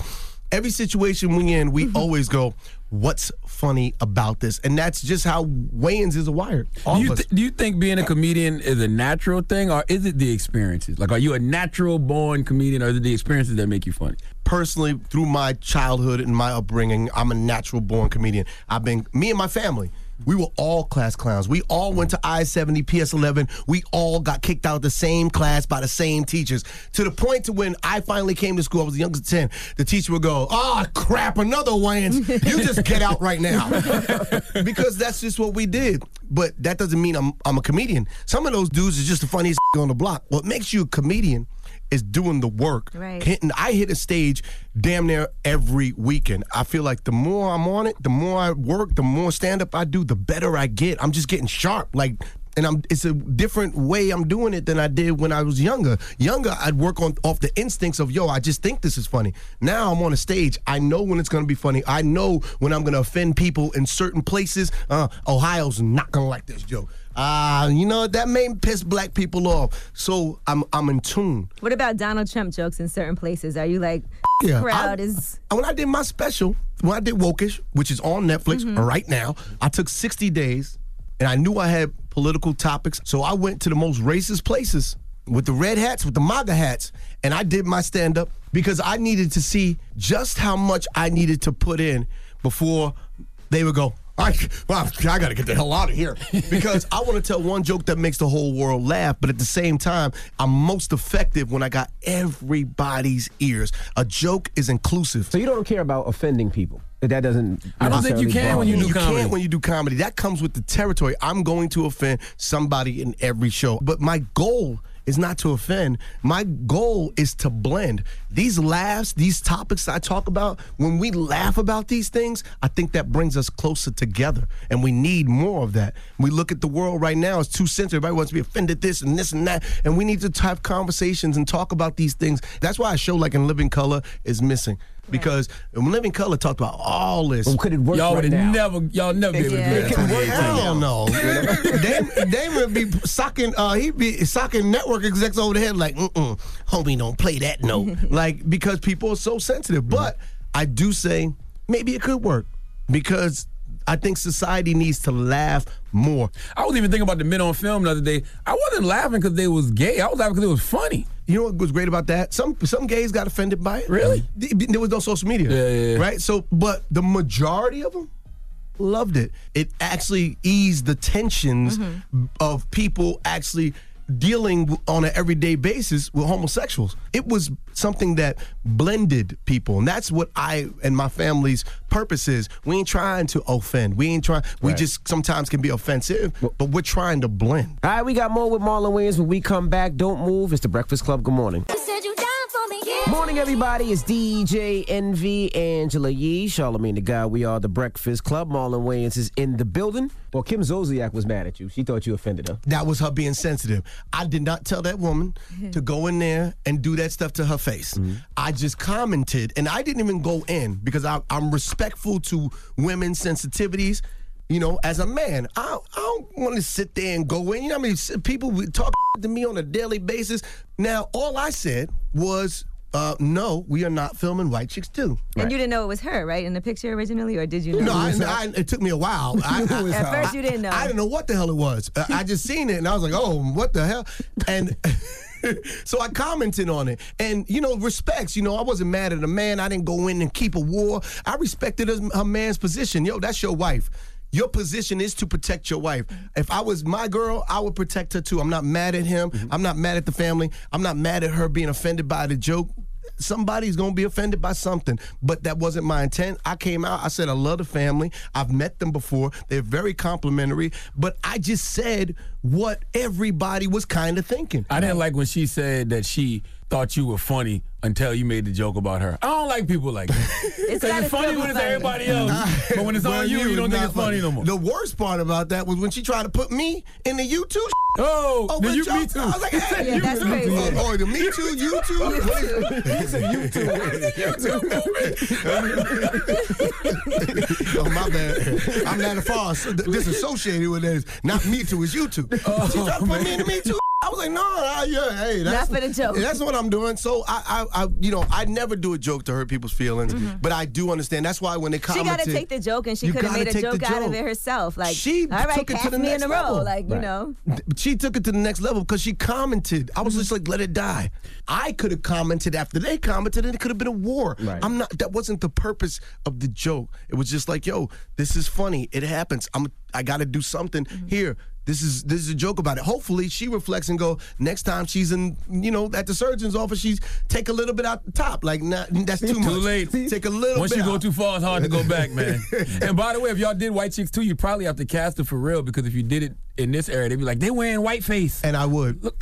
Every situation we in, we mm-hmm. always go, "What's funny about this?" And that's just how Wayans is wired. All Do you, th- do you think being a comedian is a natural thing, or is it the experiences? Like, are you a natural born comedian, or is it the experiences that make you funny? personally through my childhood and my upbringing i'm a natural born comedian i've been me and my family we were all class clowns. We all went to I-70, PS11. We all got kicked out of the same class by the same teachers. To the point to when I finally came to school, I was the youngest of 10, the teacher would go, ah, crap, another Wayans. You just get out right now. because that's just what we did. But that doesn't mean I'm, I'm a comedian. Some of those dudes is just the funniest on the block. What makes you a comedian is doing the work. Right. Hitting, I hit a stage damn near every weekend. I feel like the more I'm on it, the more I work, the more stand up I do, the better I get. I'm just getting sharp. Like, and I'm it's a different way I'm doing it than I did when I was younger. Younger, I'd work on off the instincts of yo, I just think this is funny. Now I'm on a stage. I know when it's gonna be funny. I know when I'm gonna offend people in certain places. Uh, Ohio's not gonna like this joke. Ah, you know that may piss black people off. So I'm I'm in tune. What about Donald Trump jokes in certain places? Are you like, Yeah, crowd I- is. When I did my special, when I did Woke-ish, which is on Netflix Mhm. right now, I took 60 days and I knew I had political topics. So I went to the most racist places with the red hats, with the MAGA hats, and I did my stand up because I needed to see just how much I needed to put in before they would go, I, well, I got to get the hell out of here. Because I want to tell one joke that makes the whole world laugh, but at the same time, I'm most effective when I got everybody's ears. A joke is inclusive. So you don't care about offending people. That doesn't. I don't think you necessarily can when you do comedy. can't when you do comedy. That comes with the territory. I'm going to offend somebody in every show. But my goal is not to offend. My goal is to blend. These laughs, these topics I talk about, when we laugh about these things, I think that brings us closer together. And we need more of that. We look at the world right now, it's too sensitive. Everybody wants to be offended this and this and that. And we need to have conversations and talk about these things. That's why a show like In Living Color is missing. Because in Living Color talked about all this. could it work Y'all right would now? never, y'all never be able to do It that. can work Hell no. Damon, Damon would be socking, uh, he'd be socking network execs over the head like, mm-mm, homie, don't play that note. like, because people are so sensitive. But I do say maybe it could work because I think society needs to laugh more. I was even thinking about the men on film the other day. I wasn't laughing because they was gay. I was laughing because it was funny. You know what was great about that? Some some gays got offended by it. Really? There was no social media. Yeah, yeah, yeah. Right? So, but the majority of them loved it. It actually eased the tensions mm-hmm. of people actually dealing on an everyday basis with homosexuals. It was something that blended people. And that's what I and my family's purpose is. We ain't trying to offend. We ain't trying we Right. just sometimes can be offensive, but we're trying to blend. All right, we got more with Marlon Wayans when we come back. Don't move. It's the Breakfast Club. Good morning. Morning, everybody. It's DJ Envy, Angela Yee, Charlamagne the Guy. We are the Breakfast Club. Marlon Wayans is in the building. Well, Kim Zolciak was mad at you. She thought you offended her. That was her being sensitive. I did not tell that woman to go in there and do that stuff to her face. Mm-hmm. I just commented, and I didn't even go in because I, I'm respectful to women's sensitivities. You know, as a man, I, I don't want to sit there and go in. You know, how many s- people talk to me on a daily basis. Now, all I said was, uh, "No, we are not filming White Chicks Too." And you didn't know it was her, right, in the picture originally, or did you know? No, I, I, it took me a while. I, I- At first you didn't know. I, I didn't know what the hell it was. I, I just seen it and I was like, oh, what the hell? And so I commented on it. And, you know, respects, you know, I wasn't mad at a man. I didn't go in and keep a war. I respected her, her man's position. Yo, that's your wife. Your position is to protect your wife. If I was my girl, I would protect her too. I'm not mad at him. Mm-hmm. I'm not mad at the family. I'm not mad at her being offended by the joke somebody's gonna be offended by something but that wasn't my intent i came out i said i love the family i've met them before they're very complimentary but i just said what everybody was kind of thinking I didn't like when she said that she thought you were funny until you made the joke about her. I don't like people like that. It's Because gotta it's funny when it's funny. everybody else. but when it's Well, on you, you don't think it's funny no more. The worst part about that was when she tried to put me in the YouTube. Oh, oh the you- me too. I was like, hey, Yeah, that's crazy. Oh, oh, the Me Too, YouTube. YouTube. Oh my bad. I'm not a false disassociated with this. Not Me Too, it's YouTube. Oh, she tried to put me in the Me Too. I was like, no, nah, yeah, hey, that's Not for the joke. That's what I'm doing. So I, I, I, you know, I never do a joke to hurt people's feelings, but I do understand. That's why when they Mm-hmm. She got to take the joke, and she could have made a take the joke out of it herself. Like, She all right, took it to the me in next a row. level. Like, you know. she took it to the next level because she commented. I was Mm-hmm. just like, let it die. I could have commented after they commented, and it could have been a war. Right. I'm not. That wasn't the purpose of the joke. It was just like, yo, this is funny. It happens. I'm. I got to do something Mm-hmm. here. This is this is a joke about it. Hopefully, she reflects and go next time she's in, you know, at the surgeon's office. She's take a little bit out the top. Like, not, that's too, Too much. late. Take a little. Once you go too far, it's hard to go back, man. and by the way, if y'all did White Chicks too, you probably have to cast it for real because if you did it in this area, they'd be like, they wearing white face. And I would.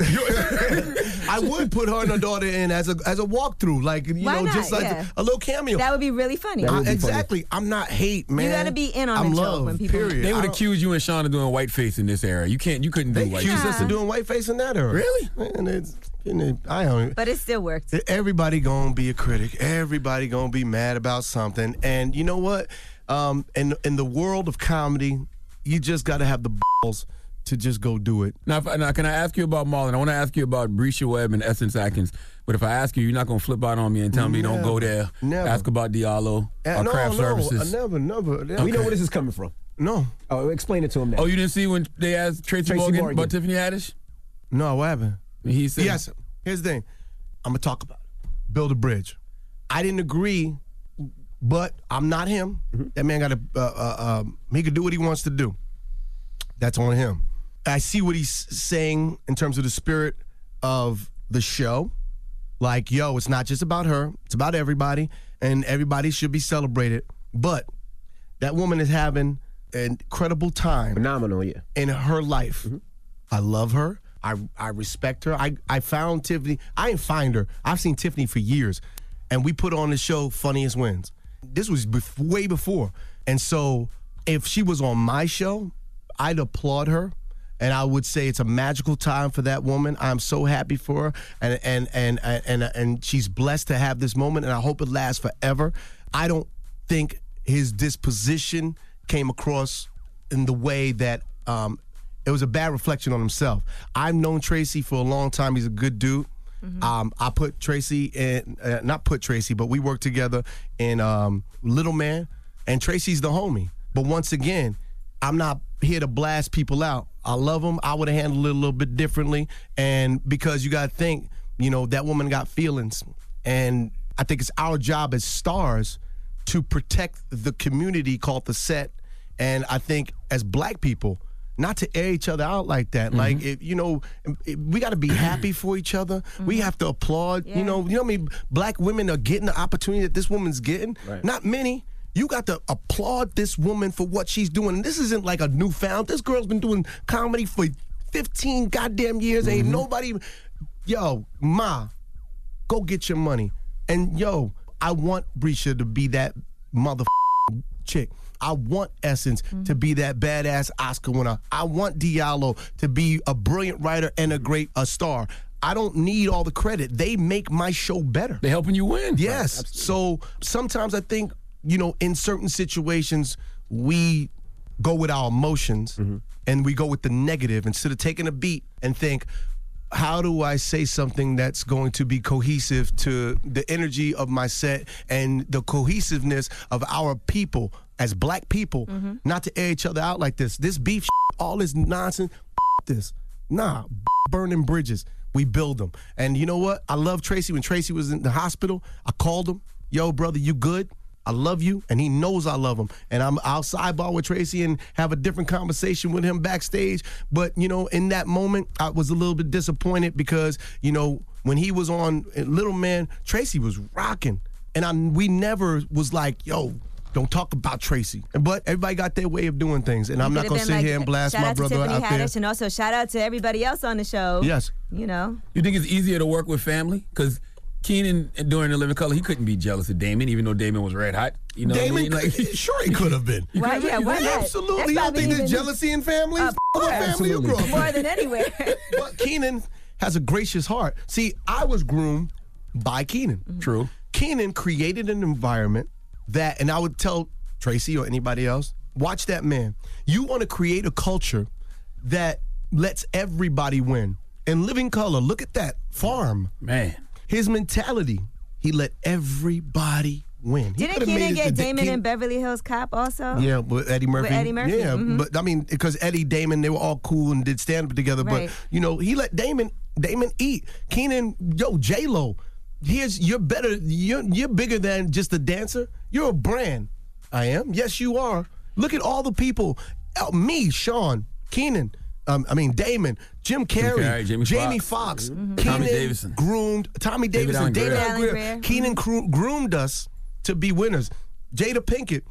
I would put her and her daughter in as a as a walkthrough, like you Why know, not? just like Yeah. a, little cameo. That would be really funny. That I- would be funny. exactly. I'm not hate, man. You gotta be in on I'm the joke love, when people- Period. They would accuse you and Sean of doing white face in this era. You can't. You couldn't do They white accused face. us of doing white face in that era. Really? And it's, it, I don't. But it still worked. Everybody gonna be a critic. Everybody gonna be mad about something. And you know what? Um, in in the world of comedy, you just got to have the balls to just go do it. Now, if, now, can I ask you about Marlon? I want to ask you about Bresha Webb and Essence Atkins. But if I ask you, you're not going to flip out on me and tell me don't go there. Never. Ask about Diallo Uh, or no, craft no, services. I never, never. We know where this is coming from. No. Oh, explain it to him now. Oh, you didn't see when they asked Tracy, Tracy Morgan, Morgan. about Tiffany Haddish? No, what happened? He said, Yes. Here's the thing. I'm gonna talk about it. Build a bridge. I didn't agree, but I'm not him. That man got to. Uh, uh, um, he could do what he wants to do. That's on him. I see what he's saying in terms of the spirit of the show. Like, yo, it's not just about her. It's about everybody, and everybody should be celebrated. But that woman is having an incredible time. Phenomenal, yeah. In her life. Mm-hmm. I love her. I I respect her. I, I found Tiffany. I didn't find her. I've seen Tiffany for years. And we put on the show Funniest Wins. This was bef- way before. And so if she was on my show, I'd applaud her. And I would say it's a magical time for that woman. I'm so happy for her, and and and and and, and she's blessed to have this moment. And I hope it lasts forever. I don't think his disposition came across in the way that um, it was a bad reflection on himself. I've known Tracy for a long time. He's a good dude. Um, I put Tracy in, uh, not put Tracy, but we worked together in um, Little Man, and Tracy's the homie. But once again, I'm not here to blast people out. I love them. I would have handled it a little bit differently, and because you got to think, you know, that woman got feelings, and I think it's our job as stars to protect the community called the set. And I think as black people, not to air each other out like that. Mm-hmm. Like, if, you know, if- we got to be happy for each other. We mm-hmm. have to applaud. You know, you know, how many black women are getting the opportunity that this woman's getting. Right. Not many. You got to applaud this woman for what she's doing. And this isn't like a newfound. This girl's been doing comedy for 15 goddamn years. Ain't mm-hmm. nobody. Yo, Ma, go get your money. And yo, I want Bresha to be that mother chick. I want Essence to mm-hmm. be that badass Oscar winner. I want Diallo to be a brilliant writer and a great a star. I don't need all the credit. They make my show better. They're helping you win. Yes. so sometimes I think, you know, in certain situations, we go with our emotions mm-hmm. and we go with the negative instead of taking a beat and think, how do I say something that's going to be cohesive to the energy of my set and the cohesiveness of our people as black people, mm-hmm. not to air each other out like this. This beef, all this nonsense, this. Nah, burning bridges. We build them. And you know what? I love Tracy. When Tracy was in the hospital, I called him. Yo, brother, you good? I love you, and he knows I love him. And I'm I'll sidebar with Tracy and have a different conversation with him backstage. But you know, in that moment, I was a little bit disappointed because you know when he was on uh, Little Man, Tracy was rocking, and I we never was like, yo. Don't talk about Tracy. But everybody got their way of doing things, and I'm not gonna sit like, here and blast shout my out brother to Tiffany out there. Haddish, and also shout out to everybody else on the show. Yes. You know. You think it's easier to work with family? Because Keenen uh, during the Living Color, he couldn't be jealous of Damon, even though Damon was red hot. You know Damon, what I mean? Like, sure he could have been. Right? yeah, why not? Absolutely. That's You don't think there's jealousy in families? Of what family you grew up in? More than anywhere. but Keenen has a gracious heart. See, I was groomed by Keenen. Mm-hmm. True. Keenen created an environment that, and I would tell Tracy or anybody else, watch that man. You want to create a culture that lets everybody win. And Living Color, look at that farm. Man. His mentality, he let everybody win. He Didn't Keenen get Damon in Beverly Hills Cop also? yeah, with Eddie Murphy. With Eddie Murphy, Yeah, mhm. but I mean, because Eddie Damon, they were all cool and did stand up together. Right. But you know, he let Damon Damon eat. Keenen, yo, J Lo. Here's you're better. You're you're bigger than just a dancer. You're a brand. I am. Yes, you are. Look at all the people. Uh, me, Sean, Keenen. Um, I mean Damon, Jim Carrey, Carrey, Jamie Jamie Foxx. Foxx, Mhm. Keenen Tommy Davidson. groomed Tommy Davidson, David Alan Alan Grier. Grier. Keenen gro- groomed us to be winners. Jada Pinkett.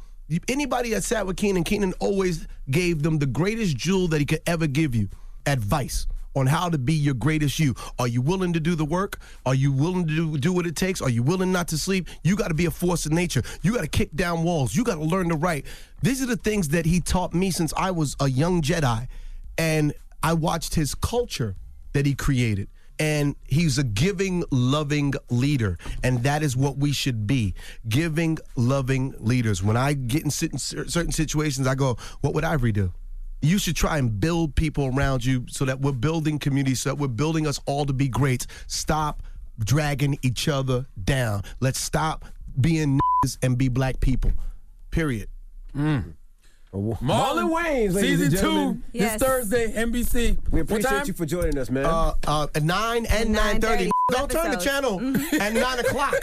Anybody that sat with Keenen, Keenan always gave them the greatest jewel that he could ever give you advice on how to be your greatest you. Are you willing to do the work? Are you willing to do, do what it takes? Are you willing not to sleep? You got to be a force of nature. You got to kick down walls. You got to learn to write. These are the things that he taught me since I was a young Jedi. And I watched his culture that he created. And he's a giving, loving leader. And that is what we should be giving, loving leaders. When I get in certain situations, I go, What would Ivory do? you should try and build people around you so that we're building communities, so that we're building us all to be great. Stop dragging each other down. Let's stop being and be black people. Period. Mm. Marlon Wayans, ladies season two, gentlemen. this Thursday, NBC. We appreciate you for joining us, man. Uh, uh, at 9 and 9.30. Don't turn the episodes. channel at 9 o'clock.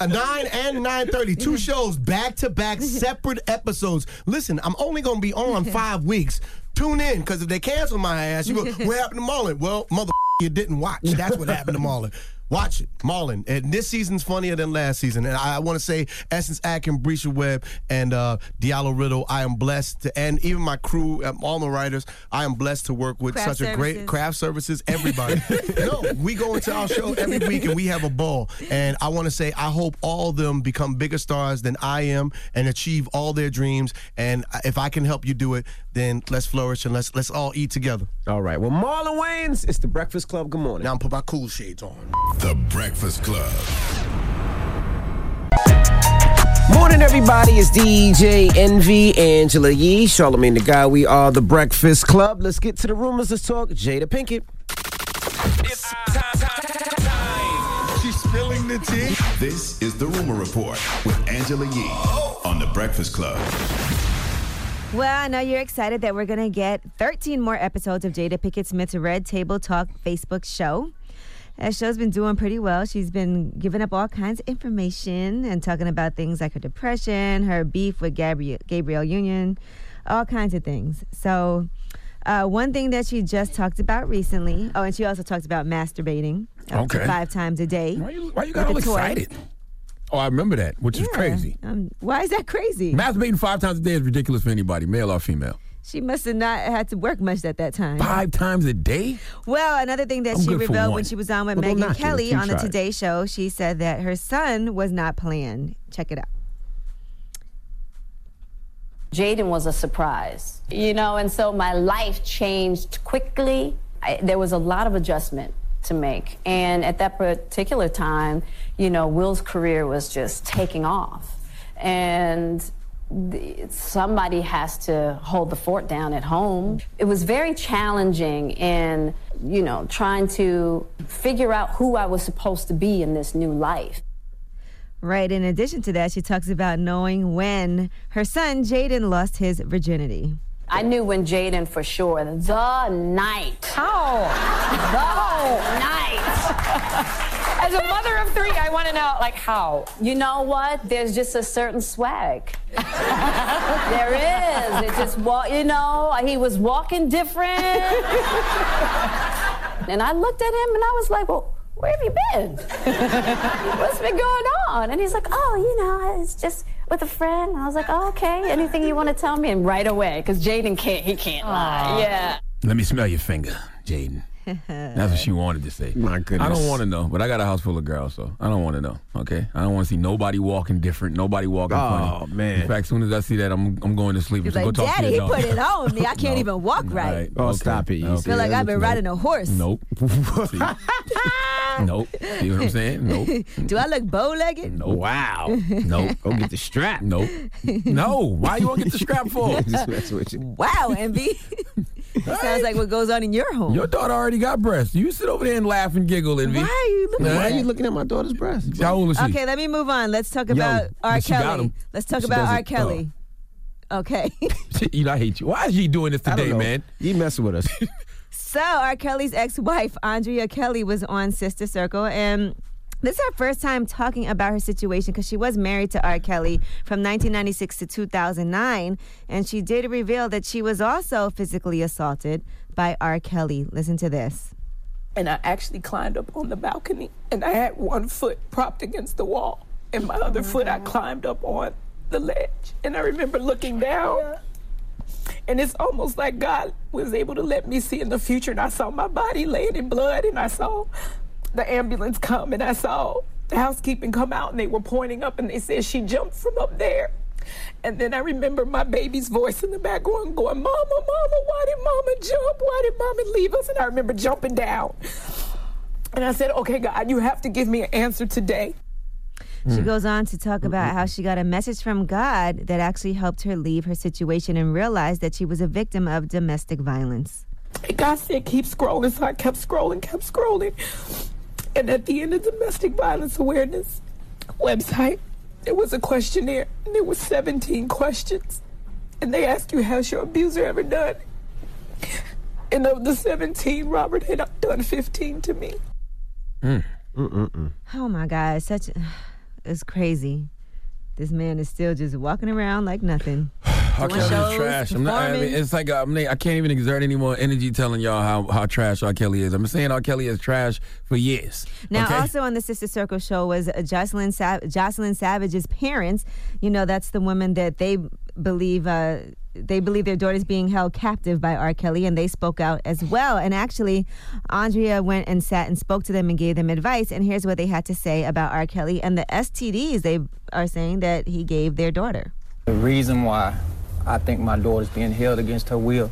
A 9 and 9.30. Two shows back to back, separate episodes. Listen, I'm only going to be on five weeks. Tune in, because if they cancel my ass, you go, what happened to Marlon? Well, mother you didn't watch. That's what happened to Marlon. Watch it, Marlon. And this season's funnier than last season. And I, I want to say Essence Atkin, Bresha Webb, and uh, Diallo Riddle, I am blessed to, and even my crew, um, all my writers, I am blessed to work with Craft such a great craft services, everybody. no, we go into our show every week and we have a ball. And I want to say, I hope all of them become bigger stars than I am and achieve all their dreams. And if I can help you do it, then let's flourish and let's let's all eat together. All right. Well, Marlon Wayans, it's the Breakfast Club. Good morning. Now I'm put my cool shades on. The Breakfast Club. Morning, everybody. It's DJ Envy, Angela Yee, Charlamagne the Guy. We are the Breakfast Club. Let's get to the rumors. Let's talk Jada Pinkett. It's time. She's spilling the tea. This is the Rumor Report with Angela Yee on The Breakfast Club. Well, I know you're excited that we're going to get 13 more episodes of Jada Pinkett Smith's Red Table Talk Facebook show. That show's been doing pretty well. She's been giving up all kinds of information and talking about things like her depression, her beef with Gabrielle, Gabrielle Union, all kinds of things. So, uh, one thing that she just talked about recently. Oh, and she also talked about masturbating Okay. five times a day. Why you, why you got all toy. excited? Oh, I remember that, which is crazy. Um, why is that crazy? Masturbating five times a day is ridiculous for anybody, male or female. She must have not had to work much at that time. Five times a day? Well, another thing that I'm she revealed when she was on with Well, Megyn Kelly if you on the tried. Today Show, she said that her son was not planned. Check it out. Jaden was a surprise, you know, and so my life changed quickly. I, there was a lot of adjustment to make. And at that particular time, you know, Will's career was just taking off. And the, somebody has to hold the fort down at home. It was very challenging in, you know, trying to figure out who I was supposed to be in this new life. Right. In addition to that, she talks about knowing when her son Jaden lost his virginity. I knew when Jaden for sure, the night. How? The night. As a mother of three, I want to know, like, how? You know what? There's just a certain swag. there is. It just wa- you know, he was walking different. and I looked at him and I was like, well, where have you been? What's been going on? And he's like, oh, you know, it's just with a friend. And I was like, oh, okay. Anything you want to tell me? And right away, because Jaden can't, he can't lie. Yeah. Let me smell your finger, Jaden. That's what she wanted to say. My goodness. I don't want to know, but I got a house full of girls, so I don't want to know. Okay, I don't want to see nobody walking different, nobody walking Oh, funny. man. In fact, as soon as I see that, I'm I'm going to sleep. He's So like, go talk to Daddy, he dog. put it on me. I can't No. even walk right. Right. Oh, Okay. stop it. You Okay. Feel like I've been Nope. riding a horse. Nope. nope. nope. know what I'm saying? Nope. Do I look bow-legged? Nope. Wow. Nope. Go get the strap. Nope. No. Why you want to get the strap for? Just mess with you. Wow, Envy. That sounds like what goes on in your home. Your daughter already got breasts. You sit over there and laugh and giggle, Envy. Why are you looking Nah. Why are you looking at my daughter's breasts? How old is she? Okay, let me move on. Let's talk Yo, about R. but she got Kelly. 'em. Let's talk She about R. doesn't- Kelly. Oh. Okay. you know, I hate you. Why is he doing this today, man? You messing with us. So, R. Kelly's ex wife, Andrea Kelly, was on Sister Circle, and this is her first time talking about her situation because she was married to R. Kelly from 1996 to 2009, and she did reveal that she was also physically assaulted by R. Kelly. Listen to this. and I actually climbed up on the balcony and I had one foot propped against the wall and my other oh foot I climbed up on the ledge and I remember looking down and it's almost like God was able to let me see in the future and I saw my body laying in blood and I saw the ambulance come and I saw the housekeeping come out and they were pointing up and they said she jumped from up there and then I remember my baby's voice in the background going, Mama, Mama, why did Mama jump? Why did Mama leave us? And I remember jumping down. And I said, Okay, God, you have to give me an answer today. She Mm. goes on to talk about how she got a message from God that actually helped her leave her situation and realize that she was a victim of domestic violence. And God said, keep scrolling. So I kept scrolling, kept scrolling. And at the end of domestic violence awareness website, there was a questionnaire. And there was 17 questions. And they asked you, has your abuser ever done? And of the 17, Robert had done 15 to me. Hmm. Oh my God, such it's crazy. This man is still just walking around like nothing. R. Doing Kelly's shows, trash. I'm not, I mean, performing. it's like uh, I'm, I can't even exert any more energy telling y'all how, how trash R. Kelly is. I'm saying R. Kelly is trash for years. Now, okay? also on the Sister Circle show was uh, Jocelyn Sav- Jocelyn Savage's parents. You know, that's the woman that they believe uh, they believe their daughter's being held captive by R. Kelly, and they spoke out as well. And actually, Andrea went and sat and spoke to them and gave them advice. And here's what they had to say about R. Kelly and the STDs they are saying that he gave their daughter. The reason why I think my daughter's being held against her will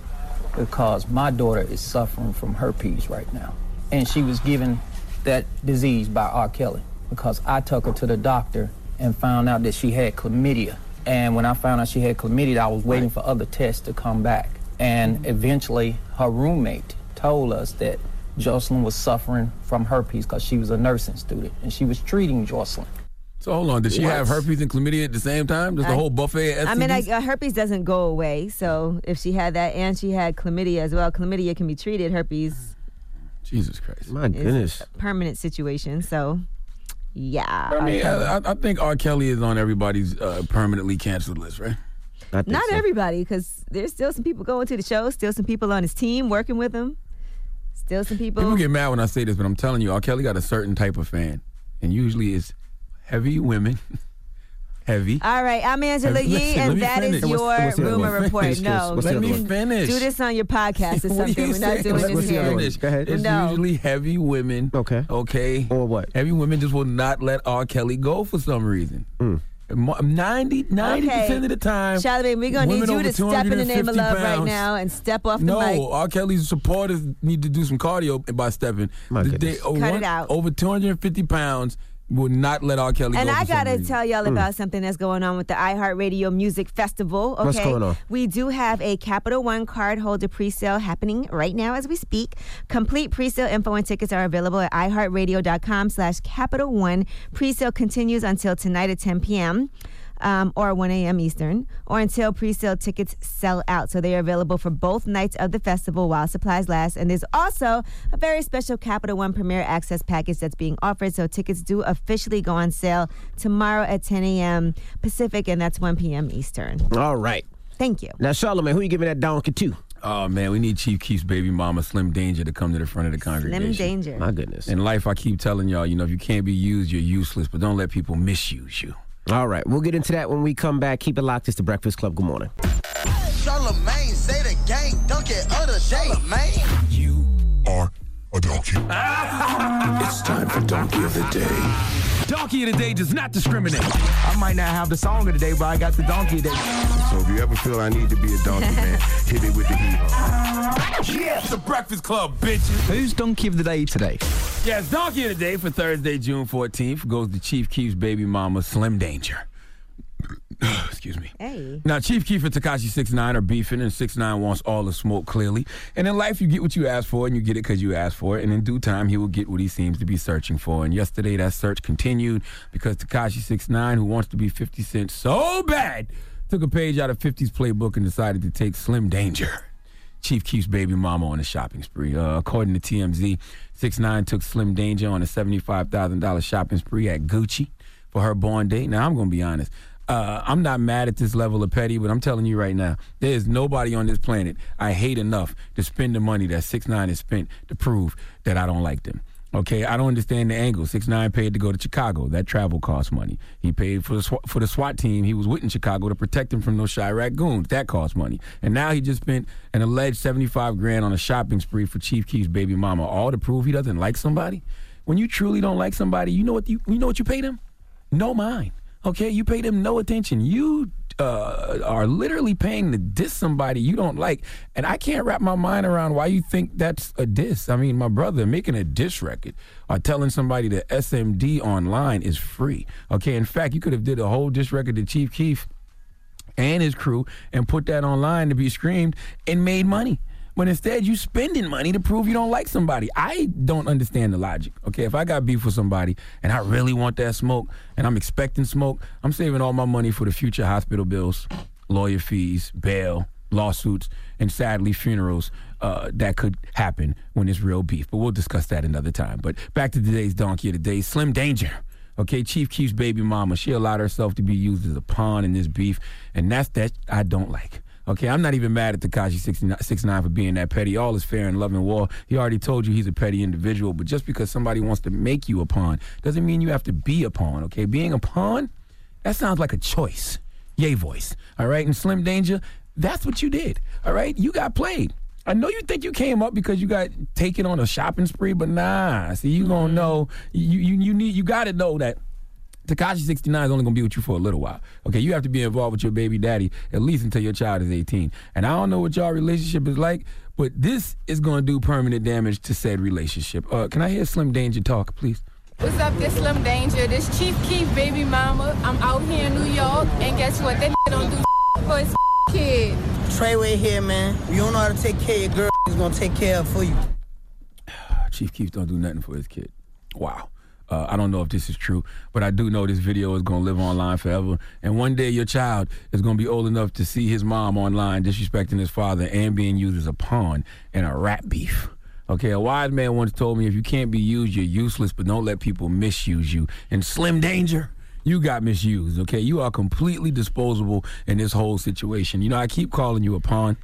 because my daughter is suffering from herpes right now. And she was given that disease by R. Kelly because I took her to the doctor and found out that she had chlamydia. And when I found out she had chlamydia, I was waiting for other tests to come back. And eventually, her roommate told us that Jocelyn was suffering from herpes because she was a nursing student and she was treating Jocelyn. So hold on, did she What? have herpes and chlamydia at the same time? Does the I- whole buffet of I mean, I, uh, herpes doesn't go away. So if she had that and she had chlamydia as well, chlamydia can be treated. Herpes Jesus Christ. My is goodness. a permanent situation. So, yeah. I mean, I, I think R. Kelly is on everybody's uh, permanently canceled list, right? Not everybody, because there's still some people going to the show, still some people on his team working with him, still some people. People get mad when I say this, but I'm telling you, R. Kelly got a certain type of fan, and usually it's heavy women, heavy. All right, I'm Angela Listen, Yee, let and that is finish. your What's- what's the other rumor one? report. Finish this. No, What's the you other can one? Finish. do this on your podcast or What are something. you We're not saying? doing Let this me here. finish. It's No. usually heavy women. Okay. Okay. Or what? Heavy women just will not let R. Kelly go for some reason. Mm. Mo- 90 percent of the time. Charlamagne, we're gonna need women you over to step in the name of 250 love right pounds- now and step off the No, mic. R. Kelly's supporters need to do some cardio by stepping. My The- goodness. oh, Cut one- it out. Over 250 pounds will not let R. Kelly And go. I gotta reason. tell y'all hmm. about something that's going on with the iHeartRadio Music Festival. Okay, What's going on? We do have a Capital One card holder pre-sale happening right now as we speak. Complete pre-sale info and tickets are available at iHeartRadio.com/slash Capital One. Pre-sale continues until tonight at 10 p.m. Um, or 1 a.m. Eastern, or until pre-sale tickets sell out. So they are available for both nights of the festival while supplies last. And there's also a very special Capital One Premier Access package that's being offered. So tickets do officially go on sale tomorrow at 10 a.m. Pacific, and that's 1 p.m. Eastern. All right. Thank you. Now, Charlamagne, who are you giving that donkey to? Oh man, we need Chief Keef's baby mama, Slim Danger, to come to the front of the congregation. Slim Danger. My goodness. In life, I keep telling y'all, you know, if you can't be used, you're useless. But don't let people misuse you. All right. We'll get into that when we come back. Keep it locked. It's the Breakfast Club. Good morning. Charlamagne, say the gang, donkey of the day, man. You are a donkey. it's time for Donkey of the Day. Donkey of the Day does not discriminate. I might not have the song of the day, but I got the donkey of the day. So if you ever feel I need to be a donkey, man, hit me with the heat. Yes, the Breakfast Club, bitches. Who's donkey of the day today? Yes, Donkey of the Day for Thursday, June 14th goes to Chief Keef's baby mama, Slim Danger. Excuse me. Hey. Now, Chief Keef and Tekashi 69 are beefing, and 69 wants all the smoke clearly. And in life, you get what you ask for, and you get it because you asked for it. And in due time, he will get what he seems to be searching for. And yesterday, that search continued because Tekashi 69, who wants to be 50 Cent so bad, took a page out of 50's playbook and decided to take Slim Danger. Chief Keef's baby mama on a shopping spree. Uh, according to TMZ, 6ix9ine took Slim Danger on a $75,000 shopping spree at Gucci for her born date. Now, I'm going to be honest. Uh, I'm not mad at this level of petty, but I'm telling you right now, there is nobody on this planet I hate enough to spend the money that 6ix9ine has spent to prove that I don't like them. Okay, I don't understand the angle. Six nine paid to go to Chicago. That travel costs money. He paid for the SWAT, for the SWAT team. He was with in Chicago to protect him from those Chiraq goons. That costs money. And now he just spent an alleged seventy five grand on a shopping spree for Chief Keef's baby mama, all to prove he doesn't like somebody. When you truly don't like somebody, you know what you you know what you pay them? No mind. Okay, you pay them no attention. You uh, are literally paying to diss somebody you don't like, and I can't wrap my mind around why you think that's a diss. I mean, my brother making a diss record or telling somebody that SMD online is free. Okay, in fact, you could have did a whole diss record to Chief Keef and his crew and put that online to be streamed and made money. But instead, you spending money to prove you don't like somebody. I don't understand the logic. Okay, if I got beef with somebody and I really want that smoke and I'm expecting smoke, I'm saving all my money for the future hospital bills, lawyer fees, bail, lawsuits, and sadly funerals uh, that could happen when it's real beef. But we'll discuss that another time. But back to today's donkey of the day, Slim Danger. Okay, Chief Keef's baby mama, she allowed herself to be used as a pawn in this beef, and that's that I don't like. Okay, I'm not even mad at Tekashi 69 for being that petty. All is fair in love and war. He already told you he's a petty individual, but just because somebody wants to make you a pawn doesn't mean you have to be a pawn, okay? Being a pawn, that sounds like a choice. Yay voice. All right, and Slim Danger, that's what you did. All right, you got played. I know you think you came up because you got taken on a shopping spree, but nah. See, you gonna mm-hmm. know you you you need you gotta know that Tekashi 69 is only gonna be with you for a little while. Okay, you have to be involved with your baby daddy at least until your child is 18. And I don't know what y'all relationship is like, but this is gonna do permanent damage to said relationship. Uh, can I hear Slim Danger talk, please? What's up, this Slim Danger, this Chief Keef baby mama. I'm out here in New York, and guess what? That don't do for his kid. Treyway here, man. You don't know how to take care of your girl. He's gonna take care of for you. Chief Keef don't do nothing for his kid. Wow. Uh, I don't know if this is true, but I do know this video is going to live online forever. And one day your child is going to be old enough to see his mom online disrespecting his father and being used as a pawn in a rat beef. Okay, a wise man once told me if you can't be used, you're useless, but don't let people misuse you. And Slim Danger, you got misused, okay? You are completely disposable in this whole situation. You know, I keep calling you a pawn.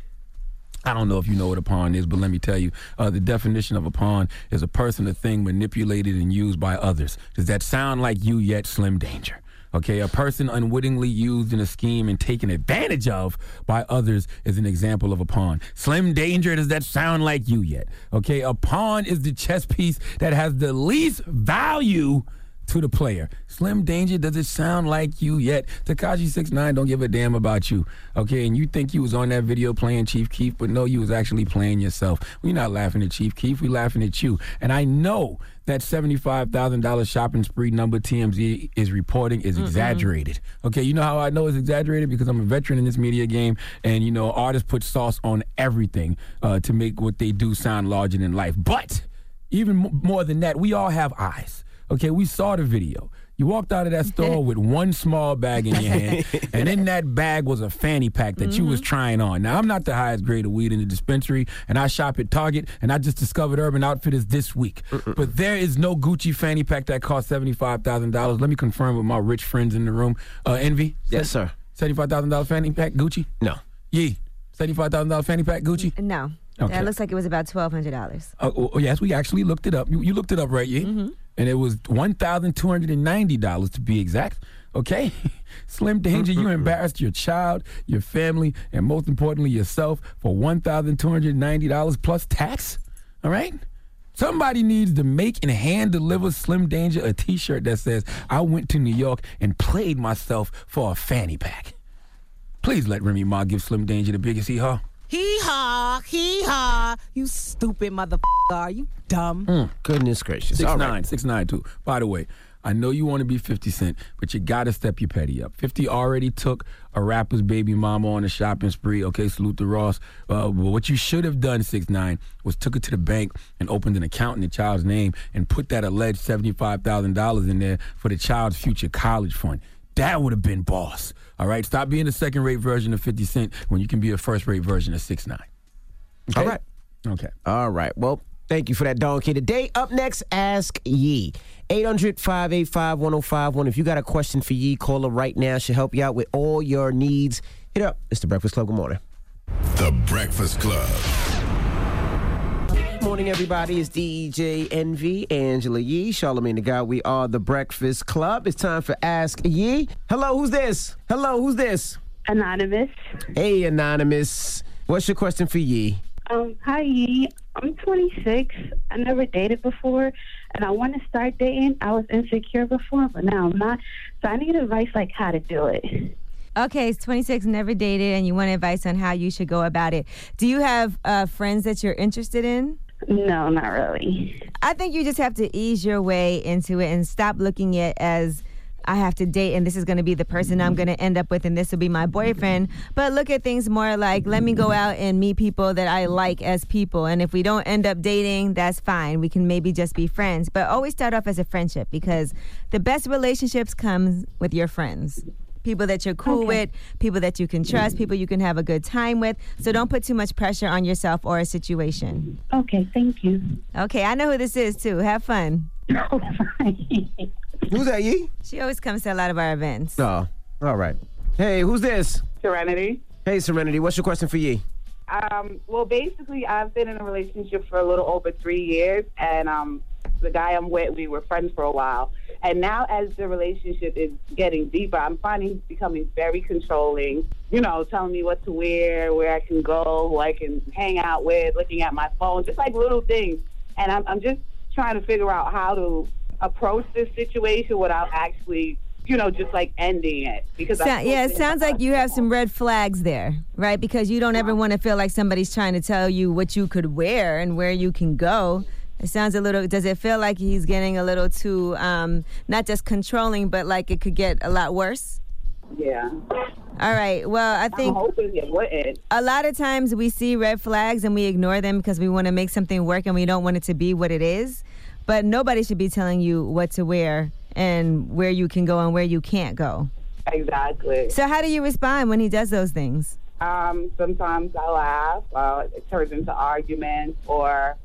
I don't know if you know what a pawn is, but let me tell you, uh, the definition of a pawn is a person, a thing manipulated and used by others. Does that sound like you yet, Slim Danger? Okay, a person unwittingly used in a scheme and taken advantage of by others is an example of a pawn. Slim Danger, does that sound like you yet? Okay, a pawn is the chess piece that has the least value to the player. Slim Danger, does it sound like you yet? Tekashi 69 don't give a damn about you. Okay, and you think you was on that video playing Chief Keef, but no, you was actually playing yourself. We're not laughing at Chief Keef, we laughing at you. And I know that $75,000 shopping spree number TMZ is reporting is exaggerated. Okay, you know how I know it's exaggerated? Because I'm a veteran in this media game, and you know, artists put sauce on everything uh, to make what they do sound larger than life. But even m- more than that, we all have eyes. Okay, we saw the video. You walked out of that store with one small bag in your hand, and in that bag was a fanny pack that you was trying on. Now, I'm not the highest grade of weed in the dispensary, and I shop at Target, and I just discovered Urban Outfitters this week. But there is no Gucci fanny pack that costs $75,000. Let me confirm with my rich friends in the room. Uh, Envy? Yes, sir. $75,000 fanny pack Gucci? No. Yee, $75,000 fanny pack Gucci? No. Okay. That looks like it was about twelve hundred dollars. Oh, oh, yes, we actually looked it up. You, you looked it up, right? Yeah. Mhm. And it was one thousand two hundred and ninety dollars to be exact. Okay, Slim Danger, you embarrassed your child, your family, and most importantly yourself for one thousand two hundred ninety dollars plus tax. All right. Somebody needs to make and hand deliver Slim Danger a T-shirt that says "I went to New York and played myself for a fanny pack." Please let Remy Ma give Slim Danger the biggest hee haw. Hee haw, hee haw. You stupid motherfucker. Are you dumb? Mm. Goodness gracious. Six All nine, right. six nine two. By the way, I know you want to be 50 Cent, but you got to step your petty up. 50 already took a rapper's baby mama on a shopping spree. Okay, salute to Ross. Uh, but what you should have done, six nine, was took it to the bank and opened an account in the child's name and put that alleged $75,000 in there for the child's future college fund. That would have been boss. All right, stop being a second rate version of 50 Cent when you can be a first rate version of 6 9 All right. Okay. All right. Well, thank you for that donkey today. Up next, Ask Yee. 800 585 1051. If you got a question for Yee, call her right now. She'll help you out with all your needs. Hit up. It's the Breakfast Club. Good morning. The Breakfast Club. Good morning, everybody. It's DJ Envy, Angela Yee, Charlamagne the God. We are the Breakfast Club. It's time for Ask Yee. Hello, who's this? Hello, who's this? Anonymous. Hey, Anonymous. What's your question for Yee? Um, hi, Yee. I'm 26. I never dated before, and I want to start dating. I was insecure before, but now I'm not. So I need advice like how to do it. Okay, he's 26, never dated, and you want advice on how you should go about it. Do you have uh, friends that you're interested in? No, not really. I think you just have to ease your way into it and stop looking at as I have to date and this is going to be the person I'm going to end up with and this will be my boyfriend. But look at things more like let me go out and meet people that I like as people. And if we don't end up dating, that's fine. We can maybe just be friends. But always start off as a friendship because the best relationships comes with your friends. People that you're cool with, people that you can trust, people you can have a good time with. So don't put too much pressure on yourself or a situation. Okay, thank you. Okay, I know who this is too. Have fun. Who's that, Yee? She always comes to a lot of our events. Oh, all right. Hey, who's this? Serenity. Hey, Serenity. What's your question for Yee? Um, well, basically, I've been in a relationship for a little over three years, and um, the guy I'm with, we were friends for a while. And now, as the relationship is getting deeper, I'm finding he's becoming very controlling. You know, telling me what to wear, where I can go, who I can hang out with, looking at my phone, just like little things. And I'm, I'm just trying to figure out how to approach this situation without actually, you know, just like ending it. Because So- yeah, it sounds like you have some red flags there, right? Because you don't ever want to feel like somebody's trying to tell you what you could wear and where you can go. It sounds a little. Does it feel like he's getting a little too, um, not just controlling, but like it could get a lot worse? Yeah. All right. Well, I think I'm hoping it wouldn't. a lot of times we see red flags and we ignore them because we want to make something work and we don't want it to be what it is. But nobody should be telling you what to wear and where you can go and where you can't go. Exactly. So how do you respond when he does those things? Um, sometimes I laugh. Uh, it turns into arguments, or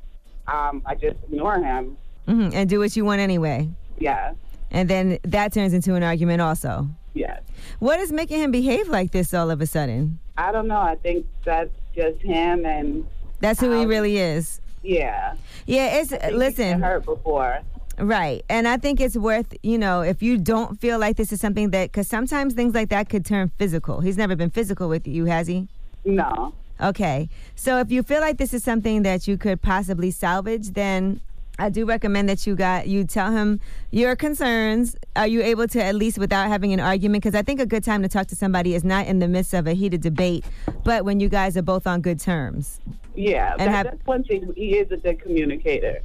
um, I just ignore him. hmm And do what you want anyway. Yeah. And then that turns into an argument also. Yes. What is making him behave like this all of a sudden? I don't know. I think that's just him, and That's who he really is. yeah. Yeah, it's I think he's listen. been hurt before. Right. And I think it's worth, you know, if you don't feel like this is something that, because sometimes things like that could turn physical. He's never been physical with you, has he? No. Okay. So if you feel like this is something that you could possibly salvage, then I do recommend that you got you tell him your concerns. Are you able to at least without having an argument? Because I think a good time to talk to somebody is not in the midst of a heated debate, but when you guys are both on good terms. Yeah. And that- have- that's one thing. He is a good communicator.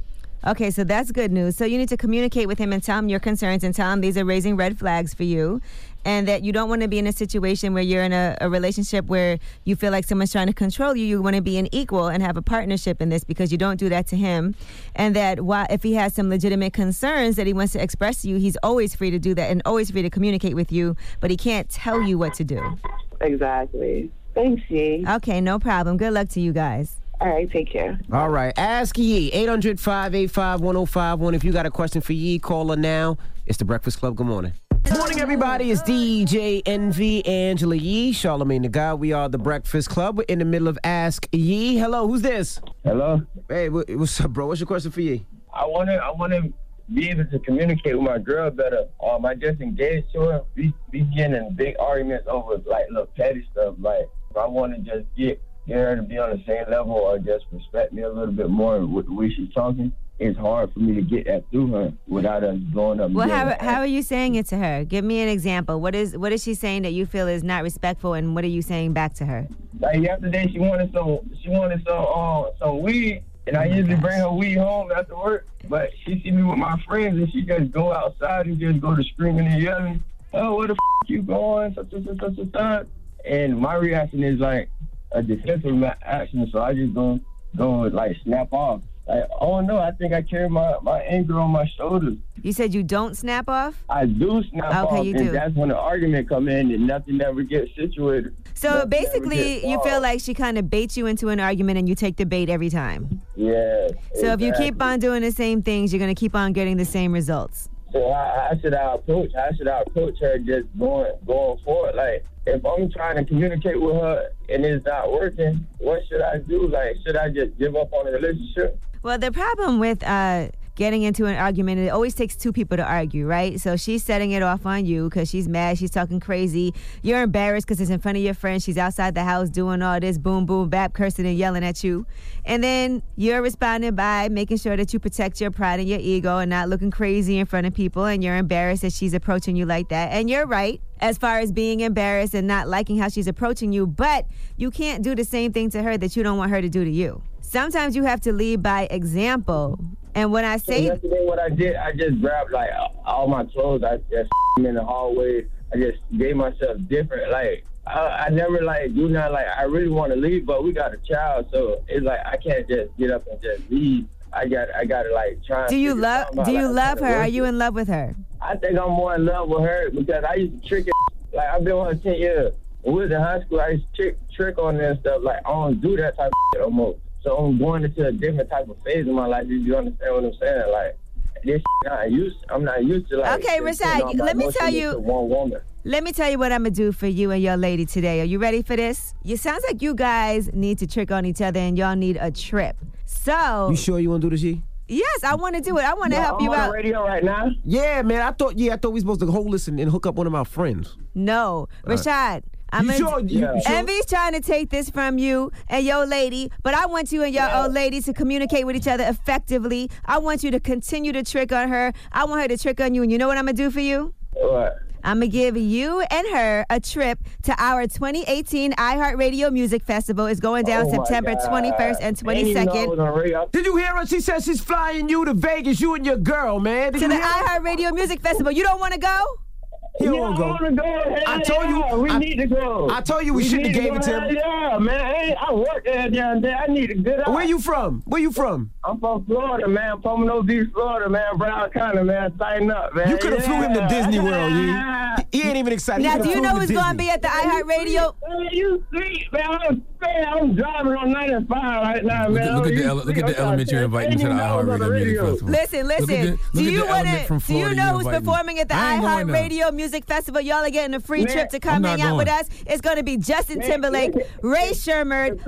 Okay, so that's good news. So you need to communicate with him and tell him your concerns and tell him these are raising red flags for you and that you don't want to be in a situation where you're in a, a relationship where you feel like someone's trying to control you. You want to be an equal and have a partnership in this because you don't do that to him. And that while, if he has some legitimate concerns that he wants to express to you, he's always free to do that and always free to communicate with you, but he can't tell you what to do. Exactly. Thanks, Yee. Okay, no problem. Good luck to you guys. All right, take care. All right. Ask Yee. 800 585 1051. If you got a question for Yee, call her now. It's the Breakfast Club. Good morning. Morning, everybody. It's DJ Envy Angela Yee, Charlamagne the God. We are the Breakfast Club. We're in the middle of Ask Yee. Hello, who's this? Hello. Hey, what's up, bro? What's your question for Yee? I want to I want to be able to communicate with my girl better. Um, I just engaged to her. We we getting in big arguments over like little petty stuff. Like I want to just get get her to be on the same level or just respect me a little bit more with the way she's talking. It's hard for me to get that through her without us blowing up. Well, how, how are you saying it to her? Give me an example. What is what is she saying that you feel is not respectful, and what are you saying back to her? Like yesterday, she wanted some. She wanted some. Uh, some weed, and I usually bring her weed home after work. But she see me with my friends, and she just go outside and just go to screaming and yelling. Oh, where the f- you going? Such and such and such and such. And my reaction is like a defensive ma- action, so I just go go like snap off. Like, oh no, I think I carry my my anger on my shoulders. You said you don't snap off. I do snap Okay, off, you and do. that's when the argument come in, and nothing ever gets situated. So Nothing basically, you feel like she kind of baits you into an argument, and you take the bait every time. Yeah. So if you keep on doing the same things, you're gonna keep on getting the same results. So how, how should I approach? How should I approach her just going going forward? Like if I'm trying to communicate with her and it's not working, what should I do? Like should I just give up on the relationship? Well, the problem with uh, getting into an argument, it always takes two people to argue, right? So she's setting it off on you because she's mad, she's talking crazy. You're embarrassed because it's in front of your friends. She's outside the house doing all this boom, boom, bap, cursing and yelling at you. And then you're responding by making sure that you protect your pride and your ego and not looking crazy in front of people. And you're embarrassed that she's approaching you like that. And you're right. As far as being embarrassed and not liking how she's approaching you, but you can't do the same thing to her that you don't want her to do to you. Sometimes you have to lead by example. And when I So say yesterday, what I did, I just grabbed like all my clothes. I just in the hallway. I just gave myself different. Like I, I never like do nothing. Like I really want to leave, but we got a child, so it's like I can't just get up and just leave. I got I got to like try. do you love do you Like, love her? Are you in love with her? I think I'm more in love with her because I used to trick her. Like I've been with her ten years. When we was in high school, I used to trick trick on her and stuff. Like I don't do that type of shit no more. So I'm going into a different type of phase in my life. If you understand what I'm saying, like this, not used. I'm not used to like. Okay, just Rashad, putting all my let me tell you- One woman. Let me tell you what I'm gonna do for you and your lady today. Are you ready for this? It sounds like you guys need to trick on each other and y'all need a trip. So You sure you want to do this, G? yes, I want to do it. I want to Yeah, help I'm you on the out. radio right now. Yeah, man. I thought yeah, I thought we supposed to hold this and, and hook up one of my friends. No, right. Rashad. I'm You sure? You- you sure? Envy's trying to take this from you and your lady, but I want you and your old lady to communicate with each other effectively. I want you to continue to trick on her. I want her to trick on you, and you know what I'm gonna do for you? What? I'm gonna give you and her a trip to our 2018 iHeartRadio Music Festival. It's going down Oh September God. 21st and Ain't even know I was 22nd. Did you hear her? She says she's flying you to Vegas. You and your girl, man. Did To you the iHeartRadio Music Festival. You don't want to go? He yeah, don't I go. want to go. Hell I told you- we I- need to go. I told you we shouldn't have gave it to him. Hell Yeah, man. Hey, I work there down there. I need a good. Where you from? Where you from? I'm from Florida, man. Pompano Beach, Florida, man. Broward County, man. Sign up, man. You could have flew him to Disney World, Yee. He ain't even excited. Now, do you know him who's going to be at the iHeartRadio? Man, you sweet, man. I'm, man, I'm driving on 95 right now, Look at, look at the ele- look sweet. at the element you're inviting to the ain't even know I was on iHeartRadio Music. Festival. Listen, Look at listen. the- do look at you want element to? Do you know who's inviting. performing at the I ain't going there. iHeartRadio Music Festival? Y'all are getting a free Man, trip to come not hang out with us. It's going to be Justin Man, Timberlake, man, Ray Sherman,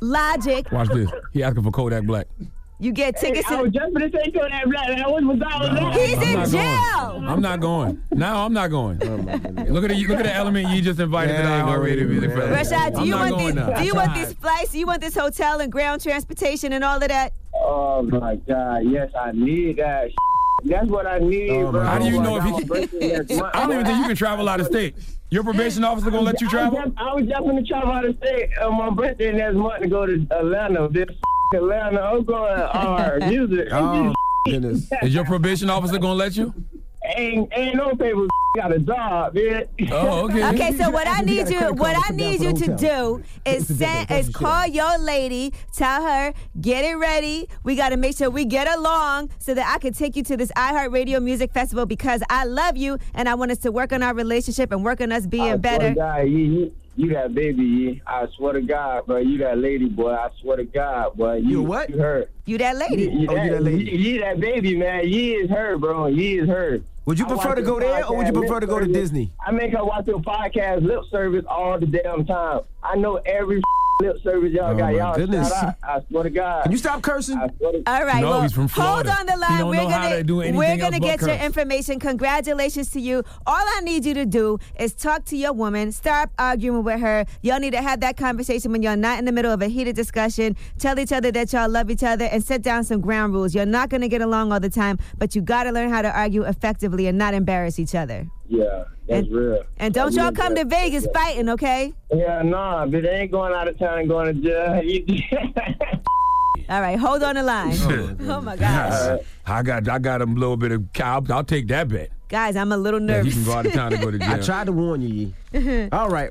Logic. Watch this. He asking for Kodak Black. You get Hey, tickets I to. was just gonna say Kodak Black. man. What was all of that? He's I'm in jail. Going. I'm not going. No, I'm not going. Oh look at the look at the element you just invited to the Yeah, iHeartRadio Music man. Festival. Rashad, do I'm you not want these? now. Do you want these flights? Do you want this hotel and ground transportation and all of that? Oh my God! Yes, I need that. That's what I need, Oh, bro. How do you I know if got he my can? birthday next month. I don't even think you can travel out of state. Your probation officer gonna let you I was travel? just- I was just gonna travel out of state on my birthday next month to go to Atlanta. This Atlanta, I'm going our music. Oh, goodness. Is your probation officer gonna let you? ain't ain't no papers. Got a job, man. Oh, okay. Okay, so what I need got you, what I need you to do is send, is call your lady, tell her, get it ready. We got to make sure we get along so that I can take you to this iHeartRadio Music Festival because I love you and I want us to work on our relationship and work on us being oh, I swear better. You, you, you that baby, you. I swear to God, bro. You that lady, boy. I swear to God, boy. You, You what? You her. You that lady. You, Oh, you that lady. You, you that baby, man. You is her, bro. You is her. Would you prefer to go there or would you prefer to go to Disney? I make her watch your podcast lip service all the damn time. I know every lip service y'all Oh, got. Y'all goodness. shout out. I swear to God. Can you stop cursing? I swear to All right, No, well, he's from hold on the line. don't we're gonna to we're gonna but get your curse. information. Congratulations to you. All I need you to do is talk to your woman. Stop arguing with her. Y'all need to have that conversation when you're not in the middle of a heated discussion. Tell each other that y'all love each other and set down some ground rules. You're not gonna get along all the time, but you gotta learn how to argue effectively and not embarrass each other. Yeah, that's And- real. And don't y'all come to bro. Vegas fighting, okay? Yeah, nah, but they ain't going out of town and going to jail. All right, hold on the line. oh, oh my gosh. I got I got a little bit of. I'll, I'll take that bet. Guys, I'm a little Yeah, you can go out of town and go to jail. I tried to warn you, All right.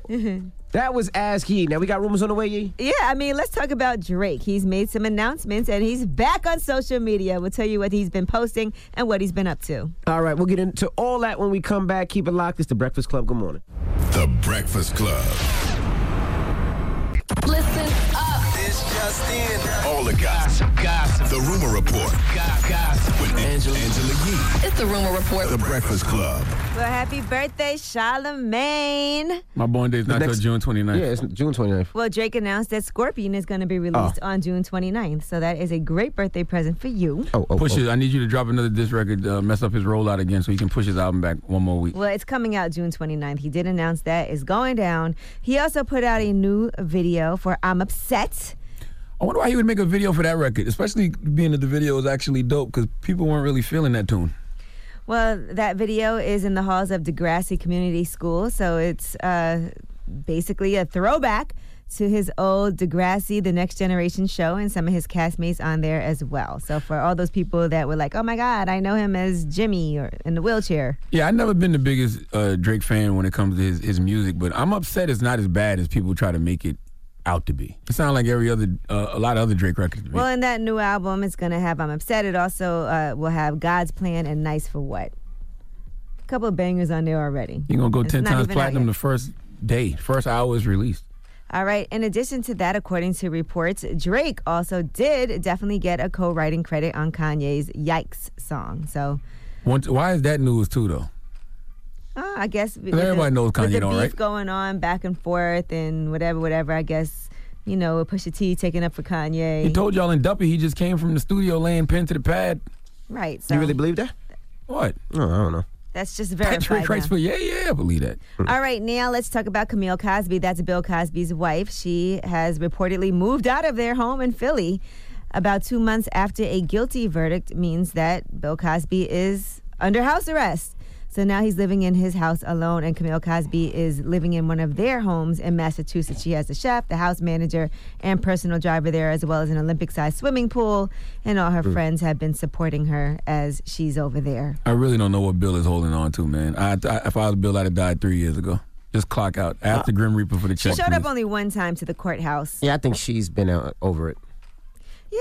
That was Ask Yee. Now we got rumors on the way, Yee? Yeah, I mean, let's talk about Drake. He's made some announcements and he's back on social media. We'll tell you what he's been posting and what he's been up to. All right, we'll get into all that when we come back. Keep it locked. It's the Breakfast Club. Good morning. The Breakfast Club. Listen up. This just in. All the gossip. Gossip. The Rumor Report. Gossip. With Angela, Angela Yee. It's the rumor report. The Breakfast Club. Well, happy birthday, Charlamagne. My born day's not next- till June 29th. Yeah, it's June 29th. Well, Drake announced that Scorpion is going to be released on June 29th. So that is a great birthday present for you. Oh, oh, Push oh. it. I need you to drop another disc record, uh, mess up his rollout again, so he can push his album back one more week. Well, it's coming out June 29th. He did announce that. It's going down. He also put out a new video for I'm Upset. I wonder why he would make a video for that record, especially being that the video was actually dope because people weren't really feeling that tune. Well, that video is in the halls of Degrassi Community School, so it's uh, basically a throwback to his old Degrassi, the Next Generation show, and some of his castmates on there as well. So for all those people that were like, "Oh my God, I know him as Jimmy or in the wheelchair," Yeah, I've never been the biggest uh, Drake fan when it comes to his, his music, but I'm upset it's not as bad as people try to make it out to be. It sounds like every other, uh, a lot of other Drake records. well, in that new album, it's gonna have "I'm Upset." It also uh, will have "God's Plan" and "Nice for What." A couple of bangers on there already. You're going to go It's 10 times platinum the first day, first hour is released. All right. In addition to that, according to reports, Drake also did definitely get a co-writing credit on Kanye's "Yikes" song. So, Once, why is that news too, though? Uh, I guess with everybody the, knows with Kanye the don't, beef right? going on back and forth and whatever, whatever. I guess you know, Pusha T taking up for Kanye. He told y'all in Duppy he just came from the studio laying pen to the pad. right. So You really believe that? What? Oh, I don't know. that's just Patrick verified. Rice now. for yeah, yeah, I believe that. All right, now let's talk about Camille Cosby. That's Bill Cosby's wife. She has reportedly moved out of their home in Philly about two months after a guilty verdict means that Bill Cosby is under house arrest. So now he's living in his house alone, and Camille Cosby is living in one of their homes in Massachusetts. She has a chef, the house manager, and personal driver there, as well as an Olympic sized swimming pool. And all her Mm. friends have been supporting her as she's over there. I really don't know what Bill is holding on to, man. I, I, if I was Bill, I'd have died three years ago. Just clock out. after the Grim Reaper for the check. She check. showed up only one time to the courthouse. Yeah, I think she's been out over it.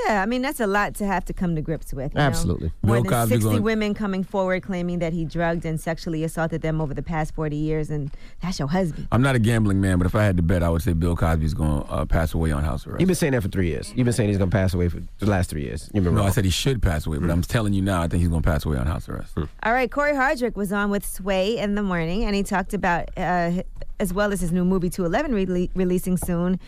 Yeah, I mean that's a lot to have to come to grips with. you know? Absolutely. More Bill than Cosby 60 going- women coming forward claiming that he drugged and sexually assaulted them over the past 40 years, and that's your husband. I'm not a gambling man, but if I had to bet, I would say Bill Cosby's going to uh, pass away on house arrest. You've been saying that for three years. You've been saying he's gonna pass away for the last three years. You've been No, wrong. I said he should pass away, but I'm telling you now, I think he's going to pass away on house arrest. All right, Cory Hardrict was on with Sway in the morning, and he talked about, uh, as well as his new movie 211 rele- releasing soon.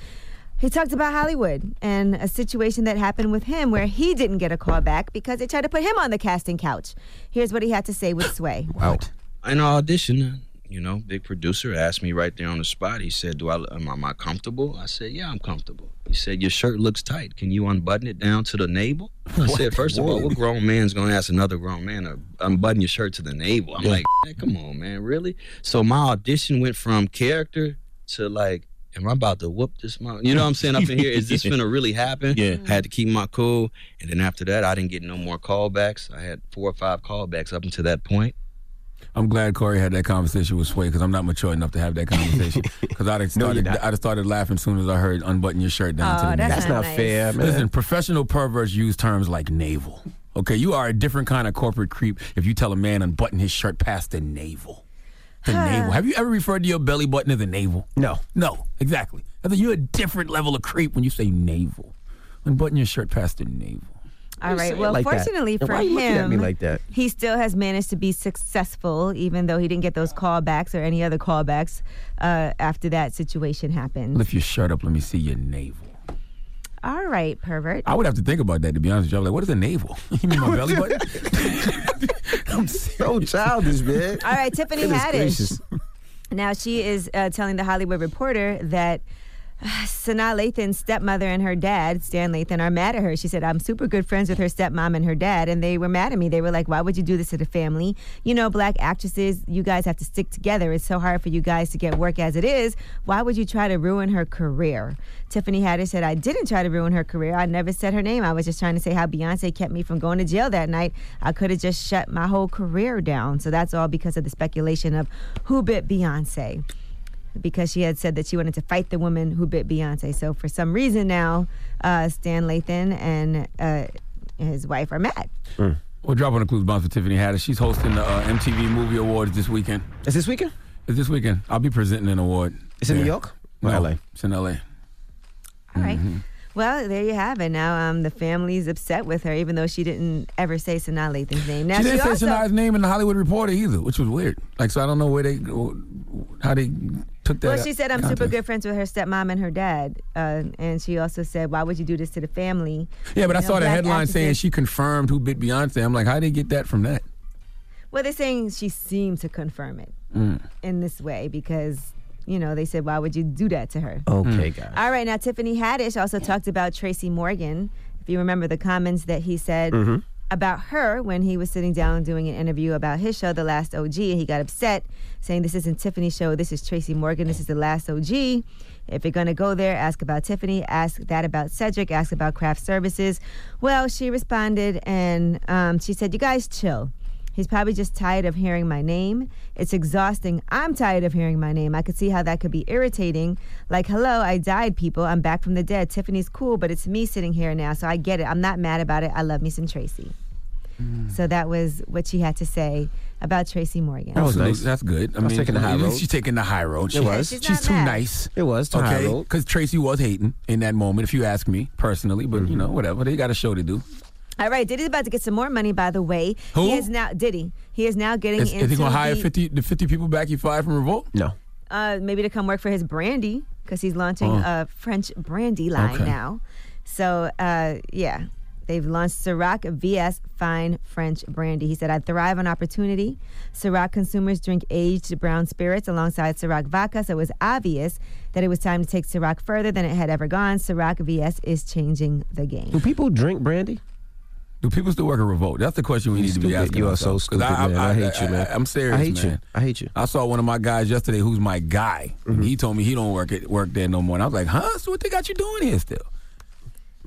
He talked about Hollywood and a situation that happened with him where he didn't get a call back because they tried to put him on the casting couch. Here's what he had to say with Sway. Wow. In an audition, you know, big producer asked me right there on the spot. He said, "Do I am, am I comfortable?" I said, "Yeah, I'm comfortable." He said, "Your shirt looks tight. Can you unbutton it down to the navel?" I said, first of all, what grown man's gonna ask another grown man to unbutton your shirt to the navel?" I'm Yeah. like, "Come on, man, really?" So my audition went from character to like. Am I about to whoop this mom? You know what I'm saying up in here? Is this gonna really happen? Yeah. I had to keep my cool. And then after that, I didn't get no more callbacks. I had four or five callbacks up until that point. I'm glad Cory had that conversation with Sway because I'm not mature enough to have that conversation. Because I'd have No, started. I'd have started laughing as soon as I heard unbutton your shirt down to Oh, the that's navel. That's not nice. fair, man. Listen, professional perverts use terms like navel. Okay, you are a different kind of corporate creep if you tell a man unbutton his shirt past the navel. The navel. Have you ever referred to your belly button as a navel? No. No, exactly. I think you're a different level of creep when you say navel. Unbutton your shirt past the navel. All you right. Well, like fortunately And for why are you looking at him, me like that? he still has managed to be successful, even though he didn't get those callbacks or any other callbacks uh, after that situation happened. Lift your shirt up. Let me see your navel. All right, pervert. I would have to think about that to be honest with you. I'm like, what is a navel? you mean my belly button? I'm so childish, man. All right, Tiffany Goodness Haddish. gracious. Now she is uh, telling the Hollywood Reporter that Sanaa Lathan's stepmother and her dad, Stan Lathan, are mad at her. She said, I'm super good friends with her stepmom and her dad, and they were mad at me. They were like, Why would you do this to the family? You know, black actresses, you guys have to stick together. It's so hard for you guys to get work as it is. Why would you try to ruin her career? Tiffany Haddish said, I didn't try to ruin her career. I never said her name. I was just trying to say how Beyonce kept me from going to jail that night. I could have just shut my whole career down. So that's all because of the speculation of who bit Beyonce because she had said that she wanted to fight the woman who bit Beyonce. So for some reason now, uh, Stan Lathan and uh, his wife are mad. We're dropping on the clues bounce for Tiffany Haddish. She's hosting the uh, MTV Movie Awards this weekend. Is this weekend? It's this weekend. I'll be presenting an award. It's in New. York or No, LA? It's in LA. All right. Mm-hmm. Well, there you have it. Now um, the family's upset with her, even though she didn't ever say Sanaa Lathan's name. Now she didn't say also, Shania's name in the Hollywood Reporter either, which was weird. Like, so I don't know where they, how they took that. Well, she said I'm super good friends with her stepmom and her dad, uh, and she also said, "Why would you do this to the family?" Yeah, but I know, saw the black headline saying she confirmed who bit Beyonce. I'm like, how did they get that from that? Well, they're saying she seemed to confirm it Mm. in this way because you know they said, "Why would you do that to her?" Okay, guys. All right, now Tiffany Haddish also talked about Tracy Morgan. If you remember the comments that he said Mhm. About her when he was sitting down doing an interview about his show, The Last OG, and he got upset, saying, This isn't Tiffany's show, this is Tracy Morgan, this is The Last OG. If you're going to go there, ask about Tiffany, ask that about Cedric, ask about craft services. Well, she responded and um, she said, You guys chill. He's probably just tired of hearing my name. It's exhausting. I'm tired of hearing my name. I could see how that could be irritating. Like, hello, I died, people. I'm back from the dead. Tiffany's cool, but it's me sitting here now, so I get it. I'm not mad about it. I love me some Tracy. Mm. So that was what she had to say about Tracy Morgan. That was nice. That's good. I, I was mean, taking the high road. She's taking the high road. It She- was. She's She's, too mad. nice. It was too high Okay, road. because Tracy was hating in that moment. If you ask me personally, but mm-hmm. you know, whatever. They got a show to do. All right, Diddy's about to get some more money, by the way. Who? He is now Diddy. He is now getting Is, into is he going to hire the- 50, the 50 people back he fired from Revolt? No. uh, maybe to come work for his brandy because he's launching Oh. a French brandy line Okay. now. So uh, yeah, they've launched Ciroc VS Fine French Brandy. He said, "I thrive on opportunity. Ciroc consumers drink aged brown spirits alongside Ciroc vodka, so it was obvious that it was time to take Ciroc further than it had ever gone. Ciroc VS is changing the game." Do people drink brandy? Do people still work at Revolt? That's the question we You need to be asking. You are so stupid, man. I hate you, man. I, am serious, I hate man. you. I hate you. I saw one of my guys yesterday who's my guy. And he told me he don't work at work there no more. And I was like, huh? So what they got you doing here still?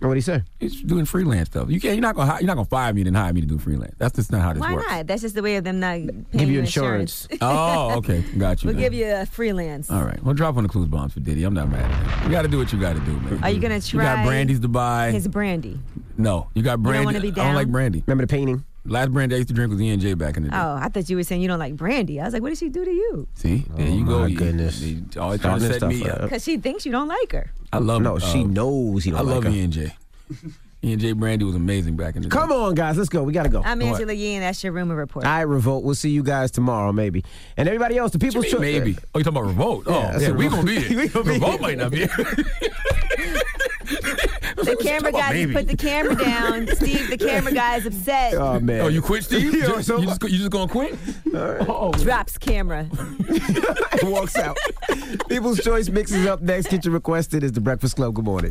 What do you say? He's doing freelance stuff. You can't. You're not gonna. hi- You're not gonna fire me and hire me to do freelance. That's just not how this Why works. not? That's just the way of them not paying Give you insurance. oh, okay. Got you. we'll then. give you a freelance. All right. Well, drop on the clues bombs for Diddy. I'm not mad at it. You got to do what you got to do, man. Are you gonna try? You try? got brandies to buy. His brandy. no, you got don't brandy. wanna be I down? don't like brandy. Remember the painting? Last brandy I used to drink was E and J back in the day. Oh, I thought you were saying you don't like brandy. I was like, what did she do to you? See, there you Oh, go. my goodness. you always trying to set me up. up. Because she thinks you don't like her. I love. Her. No, she uh, knows you don't I love like her. E and J. E and J brandy was amazing back in the day. Come on, guys. Let's go. We got to go. I'm What? Angela Yee, and that's your rumor report. All right, Revolt. We'll see you guys tomorrow, maybe. And everybody else, the people's you Choice- maybe. Oh, you talking about revolt? Yeah, oh, that's yeah, we revolt. gonna be here. We gonna be revolt here. might not be here. the camera guy just put the camera down. Steve, the camera guy is upset. Oh man. Oh, you quit, Steve? Yeah, you, so- you just, you just gonna quit? Oh, Drops camera. walks out. People's Choice mixes up next. Get your requested. Is the Breakfast Club. Good morning.